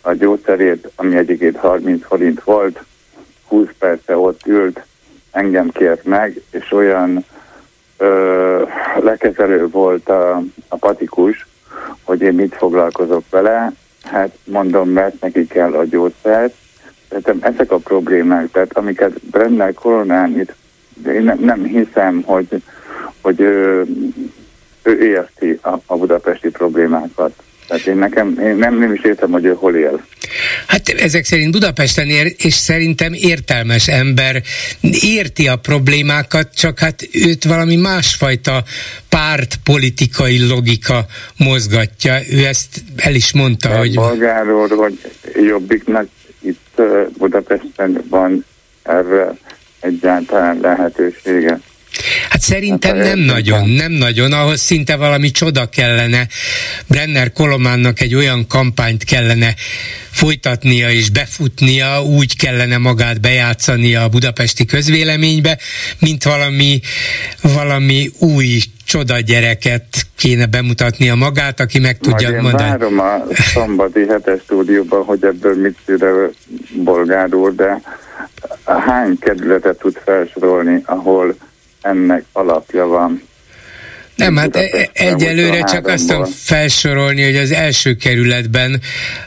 I: a gyógyszerét, ami egyébként 30 forint volt, 20 perce ott ült, engem kért meg, és olyan ö, lekezelő volt a, a patikus, hogy én mit foglalkozok vele, hát mondom, mert neki kell a gyógyszert. Tehát ezek a problémák, tehát amiket Brennel koronán itt, én nem, nem hiszem, hogy, hogy ő, ő érti a, a budapesti problémákat. Tehát én nekem, én nem, nem is értem, hogy ő hol él.
A: Hát ezek szerint Budapesten ér, és szerintem értelmes ember érti a problémákat, csak hát őt valami másfajta pártpolitikai logika mozgatja. Ő ezt el is mondta,
I: De
A: hogy...
I: Magáról, hogy Jobbiknak itt Budapesten van erre egyáltalán lehetősége.
A: Hát szerintem hát, nem nagyon, nem nagyon, ahhoz szinte valami csoda kellene. Brenner Kolománnak egy olyan kampányt kellene folytatnia és befutnia, úgy kellene magát bejátszania a budapesti közvéleménybe, mint valami, valami új csoda gyereket kéne bemutatnia magát, aki meg tudja
I: Majd
A: mondani.
I: várom a szombati hetes stúdióban, hogy ebből mit szüle bolgár úr, de hány kerületet tud felsorolni, ahol ennek alapja van.
A: Nem, hát e- egyelőre csak azt tudom felsorolni, hogy az első kerületben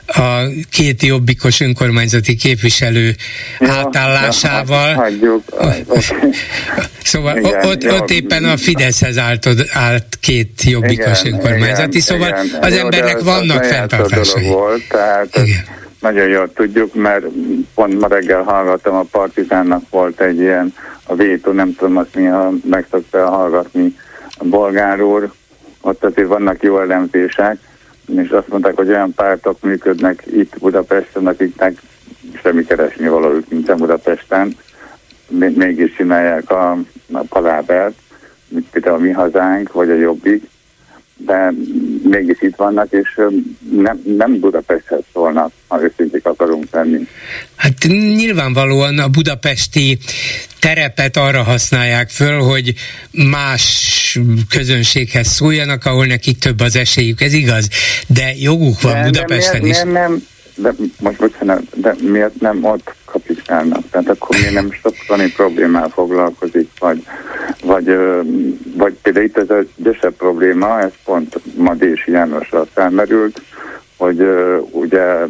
A: a két jobbikos önkormányzati képviselő ja, átállásával. Ja,
I: hagyjuk.
A: szóval igen, ott, ott éppen a Fideszhez állt, állt két jobbikos igen, önkormányzati, igen, szóval igen. az Jó, embernek az vannak fenntartásai.
I: Volt, tehát igen. Nagyon jól tudjuk, mert pont ma reggel hallgattam, a Partizánnak volt egy ilyen, a vétó, nem tudom azt mi, ha meg szokta hallgatni a bolgár úr, ott azért vannak jó elemzések, és azt mondták, hogy olyan pártok működnek itt Budapesten, akiknek semmi keresni valójuk nincsen Budapesten, mégis csinálják a, a palábert, mint például a mi hazánk, vagy a jobbik, de mégis itt vannak, és nem, nem Budapesthez szólnak, ha őszinték akarunk lenni.
A: Hát nyilvánvalóan a budapesti terepet arra használják föl, hogy más közönséghez szóljanak, ahol nekik több az esélyük, ez igaz, de joguk van de, Budapesten
I: de
A: miért,
I: is. Miért nem, de most bocsánat, de miért nem ott kapitálnak? Tehát akkor miért nem sokszani problémál foglalkozik, vagy, vagy, vagy például itt ez a gyösebb probléma, ez pont ma Dési Jánosra felmerült, hogy ugye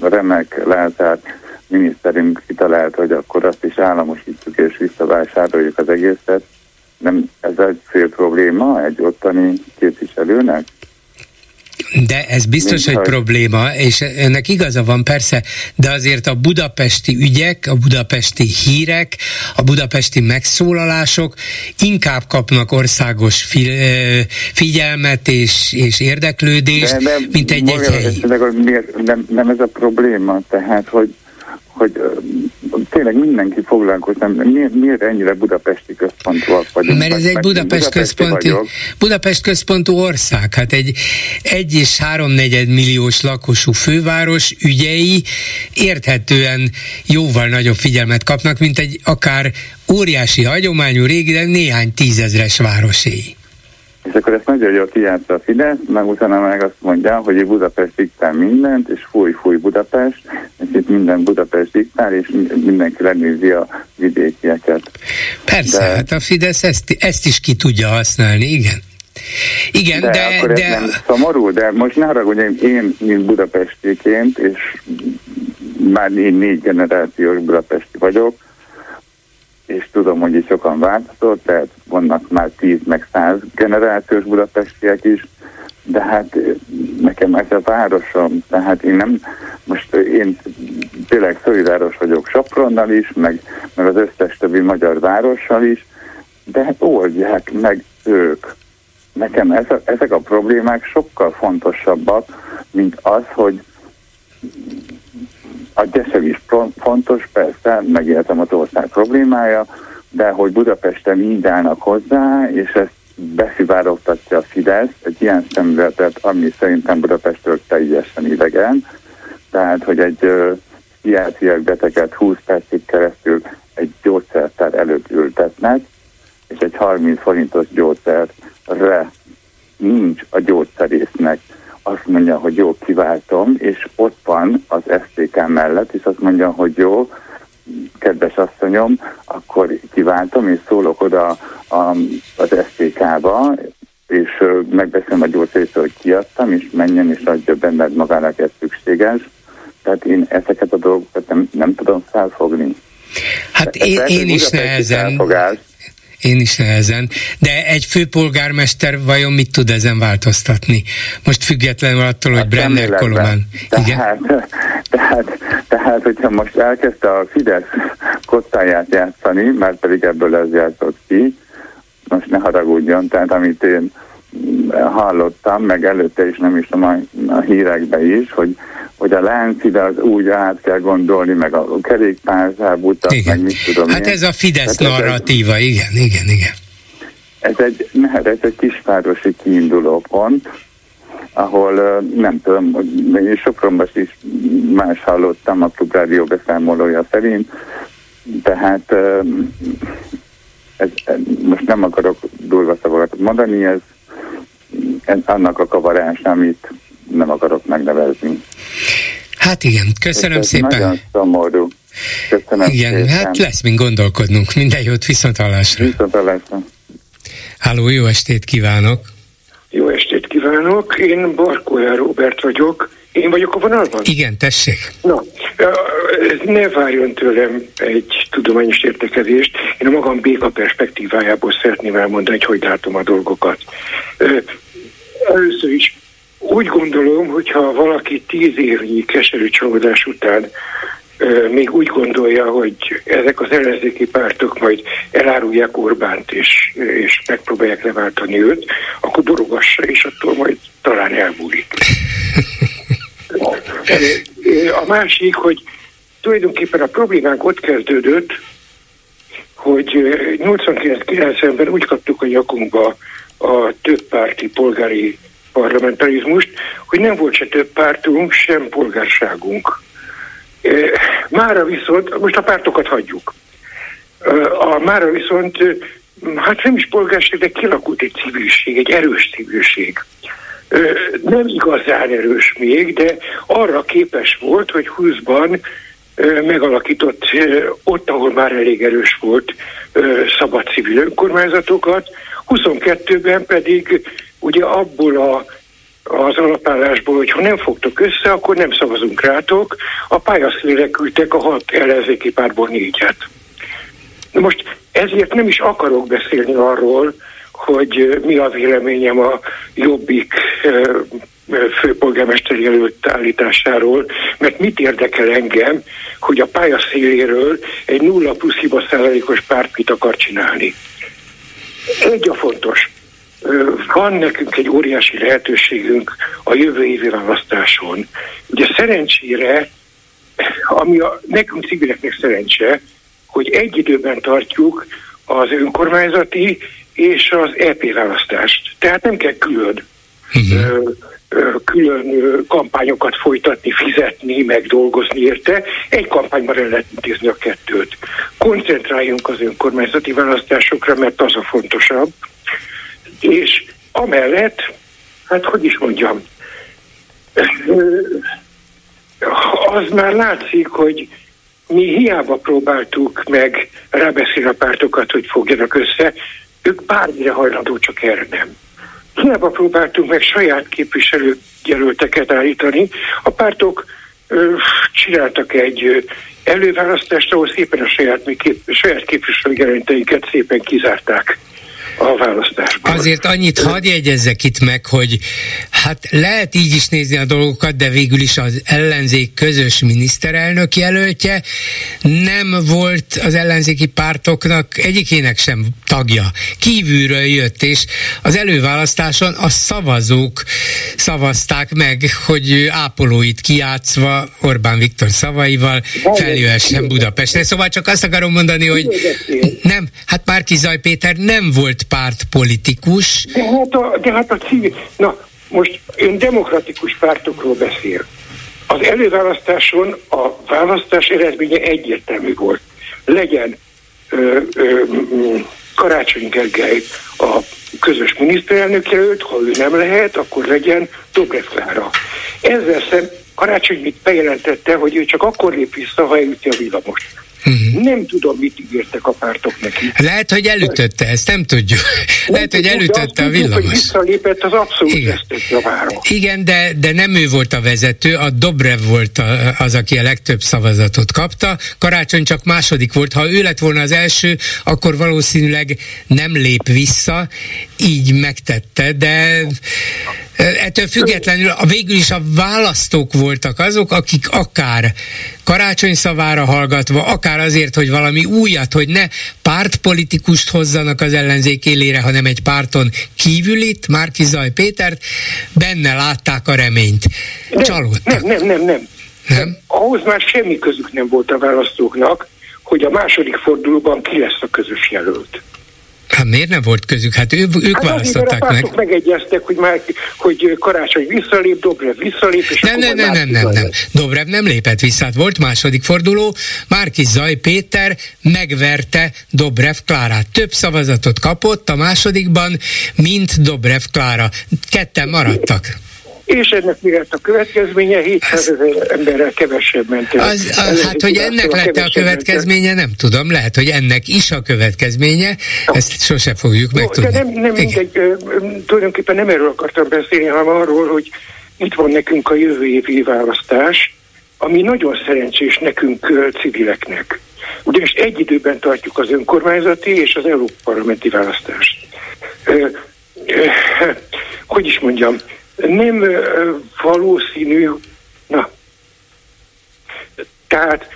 I: remek Lázár miniszterünk kitalált, hogy akkor azt is államosítjuk és visszavásároljuk az egészet. Nem ez egy fő probléma egy ottani képviselőnek?
A: De ez biztos, hogy probléma, és ennek igaza van persze, de azért a budapesti ügyek, a budapesti hírek, a budapesti megszólalások inkább kapnak országos figyelmet és, és érdeklődést, de, de mint egy-egy helyi.
I: Nem, nem ez a probléma, tehát, hogy hogy tényleg mindenki foglalkozna, miért, miért ennyire budapesti központúak vagyunk?
A: Mert ez egy Budapest központi, Budapest központú ország, hát egy egy és háromnegyed milliós lakosú főváros ügyei érthetően jóval nagyobb figyelmet kapnak, mint egy akár óriási hagyományú régi, de néhány tízezres városé.
I: És akkor ezt nagyon jól kijátsza a Fidesz, meg utána meg azt mondja, hogy Budapest diktál mindent, és fúj, fúj Budapest, és itt minden Budapest diktál, és mindenki lenézi a vidékieket.
A: Persze, De... hát a Fidesz ezt, ezt is ki tudja használni, igen. Igen, de...
I: de, akkor de... Ez nem szomorú, de most ne haragudj, én, mint budapestiként, és már én négy generációs budapesti vagyok, és tudom, hogy itt sokan változott, tehát vannak már 10 meg 100 generációs budapestiek is, de hát nekem ez a városom, tehát én nem, most én tényleg szolidáros vagyok Sopronnal is, meg, meg az összes többi magyar várossal is, de hát oldják meg ők. Nekem ez a, ezek a problémák sokkal fontosabbak, mint az, hogy A gyeszev is fontos, persze, megértem az ország problémája, de hogy Budapesten így állnak hozzá, és ezt beszivárogtatja a Fidesz, egy ilyen szemületet, ami szerintem Budapestről teljesen idegen, tehát, hogy egy pszichiátriai beteget 20 percig keresztül egy gyógyszertár előtt ültetnek, és egy 30 forintos gyógyszerre nincs a gyógyszerésznek. Azt mondja, hogy jó, kiváltom, és ott van az STK mellett, és azt mondja, hogy jó, kedves asszonyom, akkor kiváltom, és szólok oda a, az STK-ba, és megbeszélem a gyógyszerészről, hogy kiadtam, és menjen és adja benned magának ez szükséges. Tehát én ezeket a dolgokat nem, nem tudom felfogni.
A: Hát én, én is nehezen. Felfogás. Én is nehezen. De egy főpolgármester vajon mit tud ezen változtatni? Most függetlenül attól, hogy hát Brenner Kolomán.
I: Igen? Tehát, tehát, tehát, hogyha most elkezdte a Fidesz kottáját játszani, mert pedig ebből ez játszott ki, most ne haragudjon, tehát amit én hallottam, meg előtte is nem is tudom a, a hírekbe is, hogy hogy a láncide az úgy át kell gondolni, meg a kerékpárzábutat, meg mit tudom
A: Hát én. ez a Fidesz hát narratíva, ez igen, igen, igen.
I: Ez egy, hát ez egy kisvárosi kiinduló pont, ahol nem tudom, én Sopronban is más hallottam a Klubrádió beszámolója szerint, tehát ez, most nem akarok durva szavakat mondani, ez annak a kavarás, amit nem akarok megnevezni.
A: Hát igen, köszönöm Ez szépen.
I: Nagyon szomorú. Köszönöm
A: igen, szépen. hát lesz mint gondolkodnunk. Minden jót, viszont hallásra.
I: Viszont hallásra.
A: Háló, jó estét kívánok!
J: Jó estét kívánok! Én Barkója Robert vagyok. Én vagyok a vonalban?
A: Igen, tessék.
J: Na, ne várjon tőlem egy tudományos értekezést. Én a magam béka perspektívájából szeretném elmondani, hogy hogy látom a dolgokat. Először is úgy gondolom, hogyha valaki tíz évnyi keserű csalódás után még úgy gondolja, hogy ezek az ellenzéki pártok majd elárulják Orbánt és, és megpróbálják leváltani őt, akkor borogassa, és attól majd talán elmúlik. A másik, hogy tulajdonképpen a problémánk ott kezdődött, hogy 89-90-ben úgy kaptuk a nyakunkba a többpárti polgári parlamentarizmust, hogy nem volt se több pártunk, sem polgárságunk. Mára viszont, most a pártokat hagyjuk. A mára viszont, hát nem is polgárság, de kilakult egy civilség, egy erős civilség. Nem igazán erős még, de arra képes volt, hogy 20-ban megalakított ott, ahol már elég erős volt szabad civil önkormányzatokat, 22-ben pedig ugye abból a, az alapállásból, hogy ha nem fogtok össze, akkor nem szavazunk rátok, a pályaszínre küldtek a hat ellenzéki párból négyet. Na most ezért nem is akarok beszélni arról, hogy mi a véleményem a jobbik főpolgármester jelölt állításáról, mert mit érdekel engem, hogy a pályaszéléről egy nulla plusz hiba százalékos párt mit akar csinálni. Egy a fontos van nekünk egy óriási lehetőségünk a jövő évi választáson. Ugye szerencsére, ami a, nekünk civileknek szerencse, hogy egy időben tartjuk az önkormányzati és az EP választást. Tehát nem kell külön uh-huh. külön kampányokat folytatni, fizetni, meg dolgozni érte. Egy kampányban el lehet intézni a kettőt. Koncentráljunk az önkormányzati választásokra, mert az a fontosabb és amellett, hát hogy is mondjam, az már látszik, hogy mi hiába próbáltuk meg rábeszélni a pártokat, hogy fogjanak össze, ők bármire hajlandó, csak erre nem. Hiába próbáltunk meg saját képviselőjelölteket állítani, a pártok ö, csináltak egy ö, előválasztást, ahol szépen a saját, kép, saját képviselőjelölteiket szépen kizárták a választásból.
A: Azért annyit hadd jegyezzek itt meg, hogy hát lehet így is nézni a dolgokat, de végül is az ellenzék közös miniszterelnök jelöltje nem volt az ellenzéki pártoknak egyikének sem tagja. Kívülről jött, és az előválasztáson a szavazók szavazták meg, hogy ápolóit kiátszva Orbán Viktor szavaival feljöhessen Budapestre. Szóval csak azt akarom mondani, hogy nem, hát Márki Zaj Péter nem volt pártpolitikus.
J: De hát a, de hát a civil, na most ön demokratikus pártokról beszél. Az előválasztáson a választás eredménye egyértelmű volt. Legyen ö, ö, Karácsony Gergely a közös miniszterelnök jelölt, ha ő nem lehet, akkor legyen Dobrev Klára. Ezzel szem Karácsony mit bejelentette, hogy ő csak akkor lép vissza, ha elüti a villamost. Uh-huh. Nem tudom, mit ígértek a pártok neki.
A: Lehet, hogy elütötte, ezt nem tudjuk. Nem Lehet, hogy elütötte a villamos. Hogy
J: visszalépett az abszolút Igen.
A: Igen, de, de nem ő volt a vezető, a Dobrev volt a, az, aki a legtöbb szavazatot kapta. Karácsony csak második volt. Ha ő lett volna az első, akkor valószínűleg nem lép vissza, így megtette, de Ettől függetlenül a végül is a választók voltak azok, akik akár karácsony szavára hallgatva, akár azért, hogy valami újat, hogy ne pártpolitikust hozzanak az ellenzék élére, hanem egy párton kívülit, Márki Zaj Pétert, benne látták a reményt. Csalódtak.
J: Nem, nem, nem, nem. nem? Ahhoz már semmi közük nem volt a választóknak, hogy a második fordulóban ki lesz a közös jelölt.
A: Hát miért nem volt közük? Hát ő, ők hát választották meg.
J: Hát megegyeztek, hogy, már, hogy Karácsony visszalép, Dobrev visszalép, és
A: nem, nem, nem, nem, nem, nem. Dobrev nem lépett vissza, hát volt második forduló, Márki Zaj Péter megverte Dobrev Klárát. Több szavazatot kapott a másodikban, mint Dobrev Klára. Ketten maradtak
J: és ennek mi lett a következménye? 700 ezer emberrel kevesebb ment el.
A: Az, az, hát, hogy ennek lett a következménye, nem tudom, lehet, hogy ennek is a következménye, no. ezt sose fogjuk no, megtudni.
J: De nem, nem mindegy, tulajdonképpen nem erről akartam beszélni, hanem arról, hogy itt van nekünk a jövő évi választás, ami nagyon szerencsés nekünk civileknek. Ugyanis egy időben tartjuk az önkormányzati és az Európa parlamenti választást. hogy is mondjam, nem valószínű, na, tehát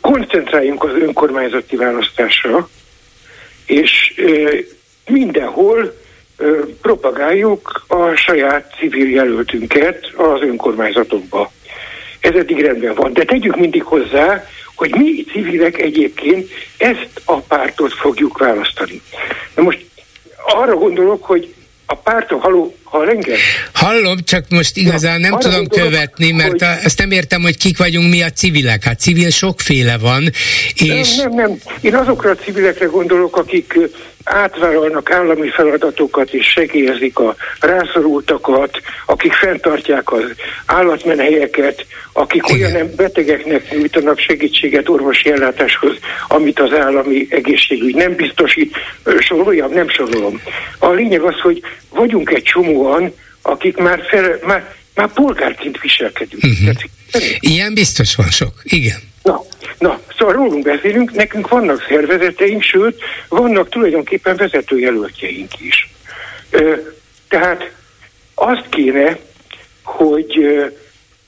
J: koncentráljunk az önkormányzati választásra, és mindenhol propagáljuk a saját civil jelöltünket az önkormányzatokba. Ez eddig rendben van. De tegyük mindig hozzá, hogy mi civilek egyébként ezt a pártot fogjuk választani. Na most arra gondolok, hogy a pártok, haló, hall engem?
A: Hallom, csak most igazán nem tudom követni, mert hogy... a, ezt nem értem, hogy kik vagyunk mi a civilek. Hát civil sokféle van, és...
J: Nem, nem, nem. Én azokra a civilekre gondolok, akik átvállalnak állami feladatokat és segélyezik a rászorultakat, akik fenntartják az állatmenhelyeket, akik Igen. olyan betegeknek nyújtanak segítséget orvosi ellátáshoz, amit az állami egészségügy nem biztosít. Soroljam, nem sorolom. A lényeg az, hogy vagyunk egy csomóan, akik már, fel, már, már polgárként viselkedünk. Uh-huh.
A: Ilyen biztos van sok, igen.
J: Na, na, szóval rólunk beszélünk, nekünk vannak szervezeteink, sőt, vannak tulajdonképpen vezetőjelöltjeink is. Ö, tehát azt kéne, hogy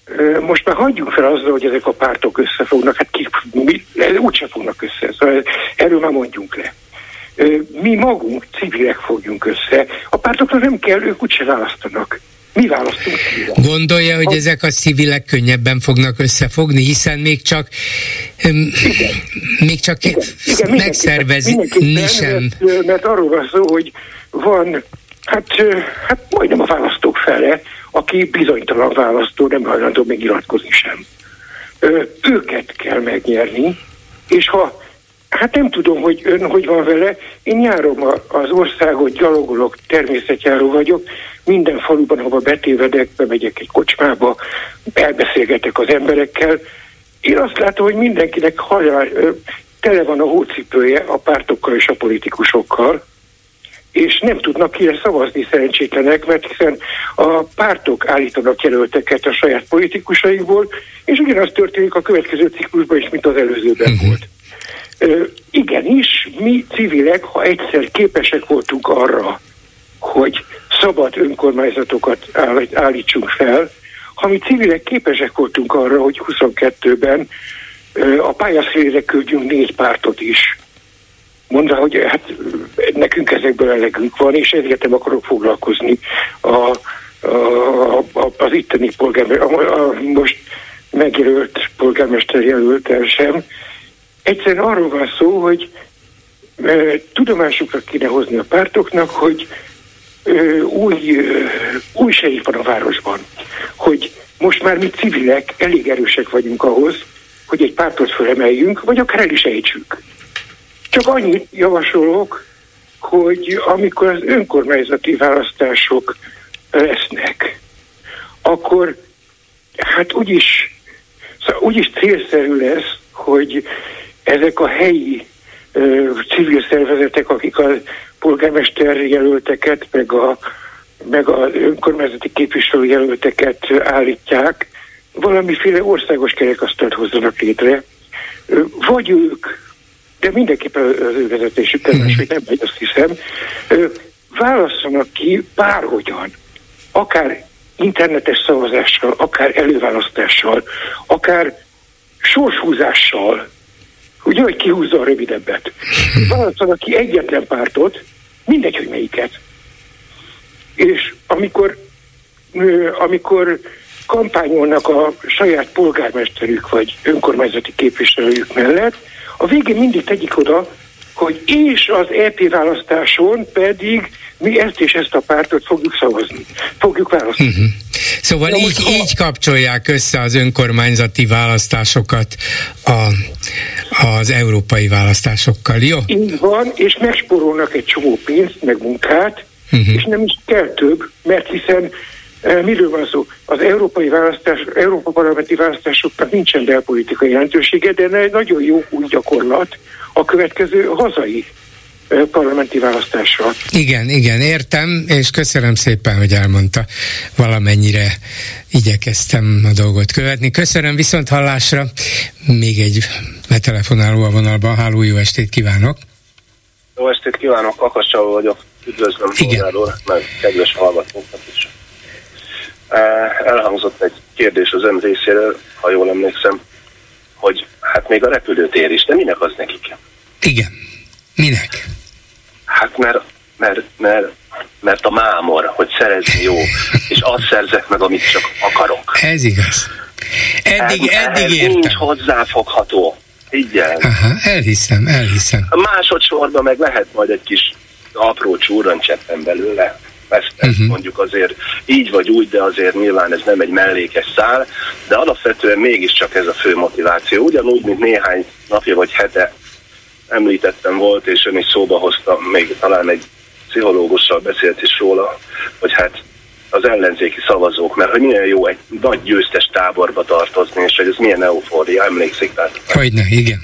J: ö, most már hagyjunk fel azzal, hogy ezek a pártok összefognak, hát ki, mi, úgyse fognak össze, szóval erről már mondjunk le. Ö, mi magunk, civilek fogjunk össze, a pártokra nem kell, ők úgyse választanak mi választunk
A: Gondolja, hogy a... ezek a civilek könnyebben fognak összefogni, hiszen még csak igen. még csak igen. Igen, megszervezni sem.
J: Mert, mert arról van szó, hogy van hát, hát majdnem a választók fele, aki bizonytalan választó, nem hajlandó még nyilatkozni sem. Őket kell megnyerni, és ha Hát nem tudom, hogy ön hogy van vele. Én járom az országot, gyalogolok, természetjáró vagyok. Minden faluban, ahova betévedek, bemegyek egy kocsmába, elbeszélgetek az emberekkel. Én azt látom, hogy mindenkinek hajrá, tele van a hócipője a pártokkal és a politikusokkal, és nem tudnak kire szavazni szerencsétlenek, mert hiszen a pártok állítanak jelölteket a saját politikusaikból, és ugyanaz történik a következő ciklusban is, mint az előzőben uh-huh. volt. Igenis, mi civilek, ha egyszer képesek voltunk arra, hogy szabad önkormányzatokat állítsunk fel, ha mi civilek képesek voltunk arra, hogy 22-ben a pályaszélére küldjünk négy pártot is, mondva, hogy hát nekünk ezekből elegünk van, és ezért nem akarok foglalkozni a, a, a, az itteni polgármester, a, a most megjelölt polgármester jelöltel sem. Egyszerűen arról van szó, hogy tudomásukra kéne hozni a pártoknak, hogy új, új serif van a városban, hogy most már mi civilek elég erősek vagyunk ahhoz, hogy egy pártot fölemeljünk, vagy akár el is ejtsük. Csak annyit javasolok, hogy amikor az önkormányzati választások lesznek, akkor hát úgyis, szóval úgyis célszerű lesz, hogy ezek a helyi ö, civil szervezetek, akik a polgármester jelölteket, meg a meg az önkormányzati képviselőjelölteket állítják, valamiféle országos kerekasztalt hozzanak létre. Vagy ők, de mindenképpen az ő vezetésükkel, mm. máshogy nem megy, azt hiszem, válasszanak ki bárhogyan, akár internetes szavazással, akár előválasztással, akár sorshúzással, ugye, hogy kihúzza a rövidebbet. Válasszanak ki egyetlen pártot, mindegy, hogy melyiket. És amikor, amikor kampányolnak a saját polgármesterük vagy önkormányzati képviselőjük mellett, a végén mindig tegyik oda, hogy és az EP választáson pedig mi ezt és ezt a pártot fogjuk szavazni, fogjuk választani. Uh-huh.
A: Szóval Na, így, így kapcsolják össze az önkormányzati választásokat a, az európai választásokkal, jó?
J: Így van, és megsporolnak egy csomó pénzt, meg munkát, uh-huh. és nem is kell több, mert hiszen e, miről van szó? Az európai választás, Európa parlamenti választásoknak nincsen belpolitikai jelentősége, de nagyon jó új gyakorlat a következő hazai parlamenti választásra.
A: Igen, igen, értem, és köszönöm szépen, hogy elmondta. Valamennyire igyekeztem a dolgot követni. Köszönöm viszont hallásra. Még egy betelefonáló a vonalban. Háló, jó estét kívánok!
K: Jó estét kívánok, Kakas vagyok. Üdvözlöm Bolgár úr, meg kedves hallgatókat is. Elhangzott egy kérdés az ön részéről, ha jól emlékszem, hogy hát még a repülőtér is, de minek az nekik?
A: Igen. Minek?
K: Hát mert, mert, mert, mert a mámor, hogy szerezni jó, és azt szerzek meg, amit csak akarok.
A: Ez igaz. Eddig,
K: ez,
A: eddig értem.
K: Nincs hozzáfogható. Igen.
A: Aha, elhiszem, elhiszem.
K: A másodszorban meg lehet majd egy kis apró csúrancseppen belőle. Ezt, ezt uh-huh. mondjuk azért így vagy úgy, de azért nyilván ez nem egy mellékes szál, de alapvetően mégiscsak ez a fő motiváció. Ugyanúgy, mint néhány napja vagy hete említettem volt, és ön is szóba hozta, még talán egy pszichológussal beszélt is róla, hogy hát az ellenzéki szavazók, mert hogy milyen jó egy nagy győztes táborba tartozni, és hogy ez milyen eufória, emlékszik? Tehát,
A: Hogyne, igen.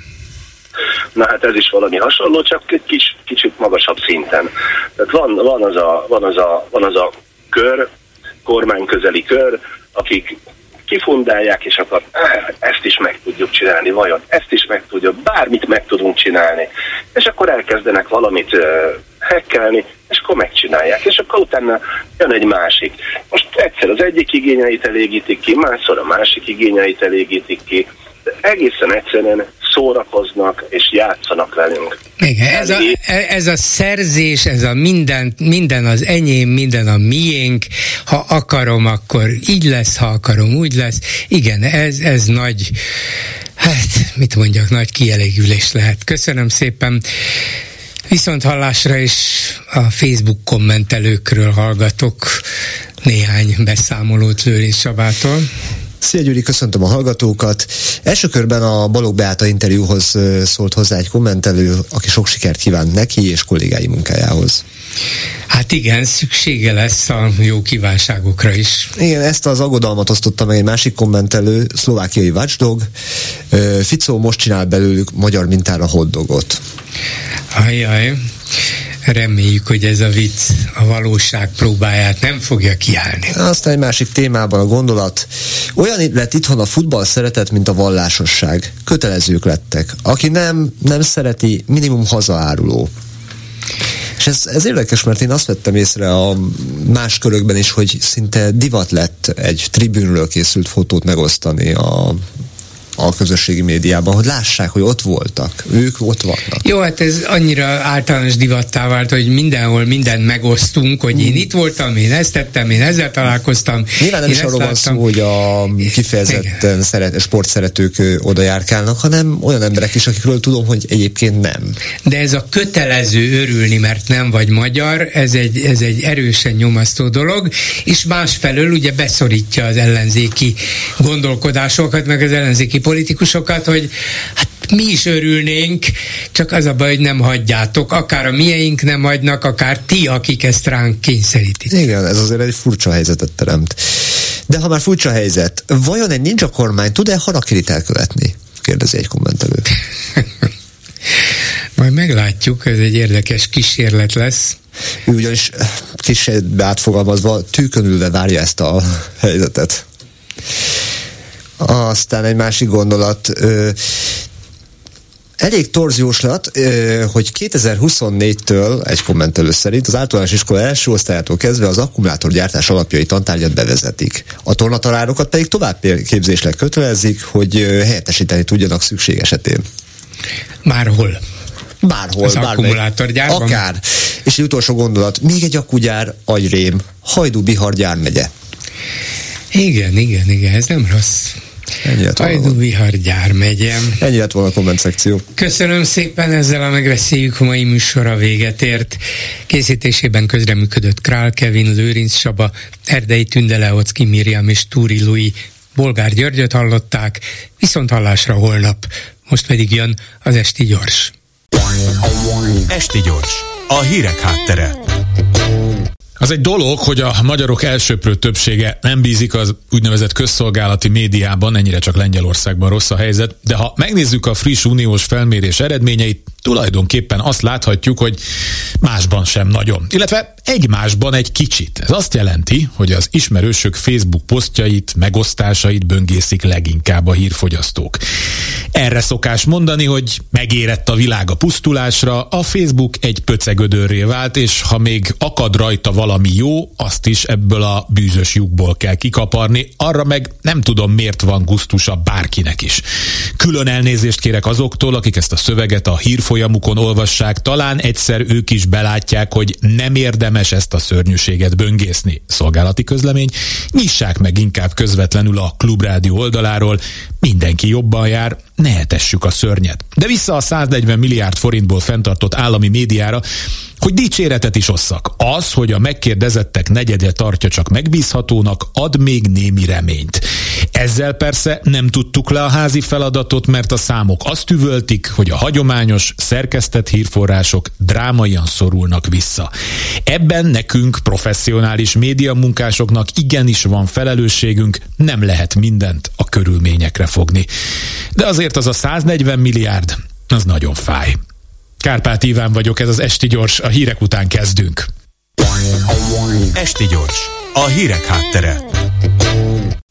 K: Na hát ez is valami hasonló, csak egy kis, kicsit magasabb szinten. Tehát van, van, az a, van, az a, van az a kör, kormányközeli kör, akik kifundálják, és akkor ezt is meg tudjuk csinálni, vajon ezt is meg tudjuk, bármit meg tudunk csinálni. És akkor elkezdenek valamit uh, hekkelni, és akkor megcsinálják, és akkor utána jön egy másik. Most egyszer az egyik igényeit elégítik ki, másszor a másik igényeit elégítik ki, egészen egyszerűen szórakoznak és játszanak velünk.
A: Igen, ez a, ez a szerzés, ez a minden, minden az enyém, minden a miénk, ha akarom, akkor így lesz, ha akarom, úgy lesz. Igen, ez, ez nagy, hát mit mondjak, nagy kielégülés lehet. Köszönöm szépen. Viszont hallásra is a Facebook kommentelőkről hallgatok néhány beszámolót Lőrinc Csabától.
L: Szia Gyuri, köszöntöm a hallgatókat. Első körben a Balogh Beáta interjúhoz szólt hozzá egy kommentelő, aki sok sikert kívánt neki és kollégái munkájához.
A: Hát igen, szüksége lesz a jó kívánságokra is.
L: Igen, ezt az aggodalmat osztotta meg egy másik kommentelő, szlovákiai watchdog. Ficó most csinál belőlük magyar mintára hoddogot.
A: Ajaj, reméljük, hogy ez a vicc a valóság próbáját nem fogja kiállni.
L: Aztán egy másik témában a gondolat. Olyan lett itthon a futball szeretet, mint a vallásosság. Kötelezők lettek. Aki nem, nem szereti, minimum hazaáruló. És ez, ez érdekes, mert én azt vettem észre a más körökben is, hogy szinte divat lett egy tribünről készült fotót megosztani a a közösségi médiában, hogy lássák, hogy ott voltak, ők ott vannak.
A: Jó, hát ez annyira általános divattá vált, hogy mindenhol mindent megosztunk, hogy én itt voltam, én ezt tettem, én ezzel találkoztam.
L: Nyilván nem is arról van szó, hogy a kifejezetten szeret, sportszeretők oda járkálnak, hanem olyan emberek is, akikről tudom, hogy egyébként nem.
A: De ez a kötelező örülni, mert nem vagy magyar, ez egy, ez egy erősen nyomasztó dolog, és másfelől ugye beszorítja az ellenzéki gondolkodásokat, meg az ellenzéki politikusokat, hogy hát mi is örülnénk, csak az a baj, hogy nem hagyjátok. Akár a mieink nem hagynak, akár ti, akik ezt ránk kényszerítik.
L: Igen, ez azért egy furcsa helyzetet teremt. De ha már furcsa helyzet, vajon egy ninja kormány tud-e harakirit elkövetni? Kérdezi egy kommentelő.
A: Majd meglátjuk, ez egy érdekes kísérlet lesz.
L: Ő ugyanis kisebb átfogalmazva tűkönülve várja ezt a helyzetet. Aztán egy másik gondolat, Elég torzióslat, hogy 2024-től egy kommentelő szerint az általános iskola első osztályától kezdve az akkumulátorgyártás alapjai tantárgyat bevezetik. A tornatalárokat pedig tovább képzésre kötelezik, hogy helyettesíteni tudjanak szükség esetén.
A: Már hol?
L: Bárhol,
A: az akkumulátorgyárban?
L: Akár. És egy utolsó gondolat, még egy akkugyár, agyrém, Hajdú Bihar gyármegye.
A: Igen, igen, igen, ez nem rossz. Hajdú Bihar gyár megyem.
L: Ennyi lett volna a komment szekció.
A: Köszönöm szépen, ezzel a megbeszéljük a mai műsora véget ért. Készítésében közreműködött Král Kevin, Lőrinc Saba, Erdei Tünde Leocki, Miriam és Túri Lui. Bolgár Györgyöt hallották, viszont hallásra holnap. Most pedig jön az Esti Gyors.
M: Esti Gyors, a hírek háttere.
N: Az egy dolog, hogy a magyarok elsőprő többsége nem bízik az úgynevezett közszolgálati médiában, ennyire csak Lengyelországban rossz a helyzet, de ha megnézzük a friss uniós felmérés eredményeit, tulajdonképpen azt láthatjuk, hogy másban sem nagyon. Illetve egymásban egy kicsit. Ez azt jelenti, hogy az ismerősök Facebook posztjait, megosztásait böngészik leginkább a hírfogyasztók. Erre szokás mondani, hogy megérett a világ a pusztulásra, a Facebook egy pöcegödörré vált, és ha még akad rajta valami jó, azt is ebből a bűzös lyukból kell kikaparni, arra meg nem tudom miért van gusztusa bárkinek is. Külön elnézést kérek azoktól, akik ezt a szöveget a hírfolyamukon olvassák, talán egyszer ők is belátják, hogy nem érdemes ezt a szörnyűséget böngészni. Szolgálati közlemény, nyissák meg inkább közvetlenül a Klubrádió oldaláról, mindenki jobban jár, ne a szörnyet. De vissza a 140 milliárd forintból fenntartott állami médiára, hogy dicséretet is osszak. Az, hogy a megkérdezettek negyede tartja csak megbízhatónak, ad még némi reményt. Ezzel persze nem tudtuk le a házi feladatot, mert a számok azt üvöltik, hogy a hagyományos, szerkesztett hírforrások drámaian szorulnak vissza. Ebben nekünk, professzionális médiamunkásoknak igenis van felelősségünk, nem lehet mindent a körülményekre fogni. De azért az a 140 milliárd, az nagyon fáj. Kárpát Iván vagyok, ez az Esti Gyors, a hírek után kezdünk.
M: Esti Gyors, a hírek háttere.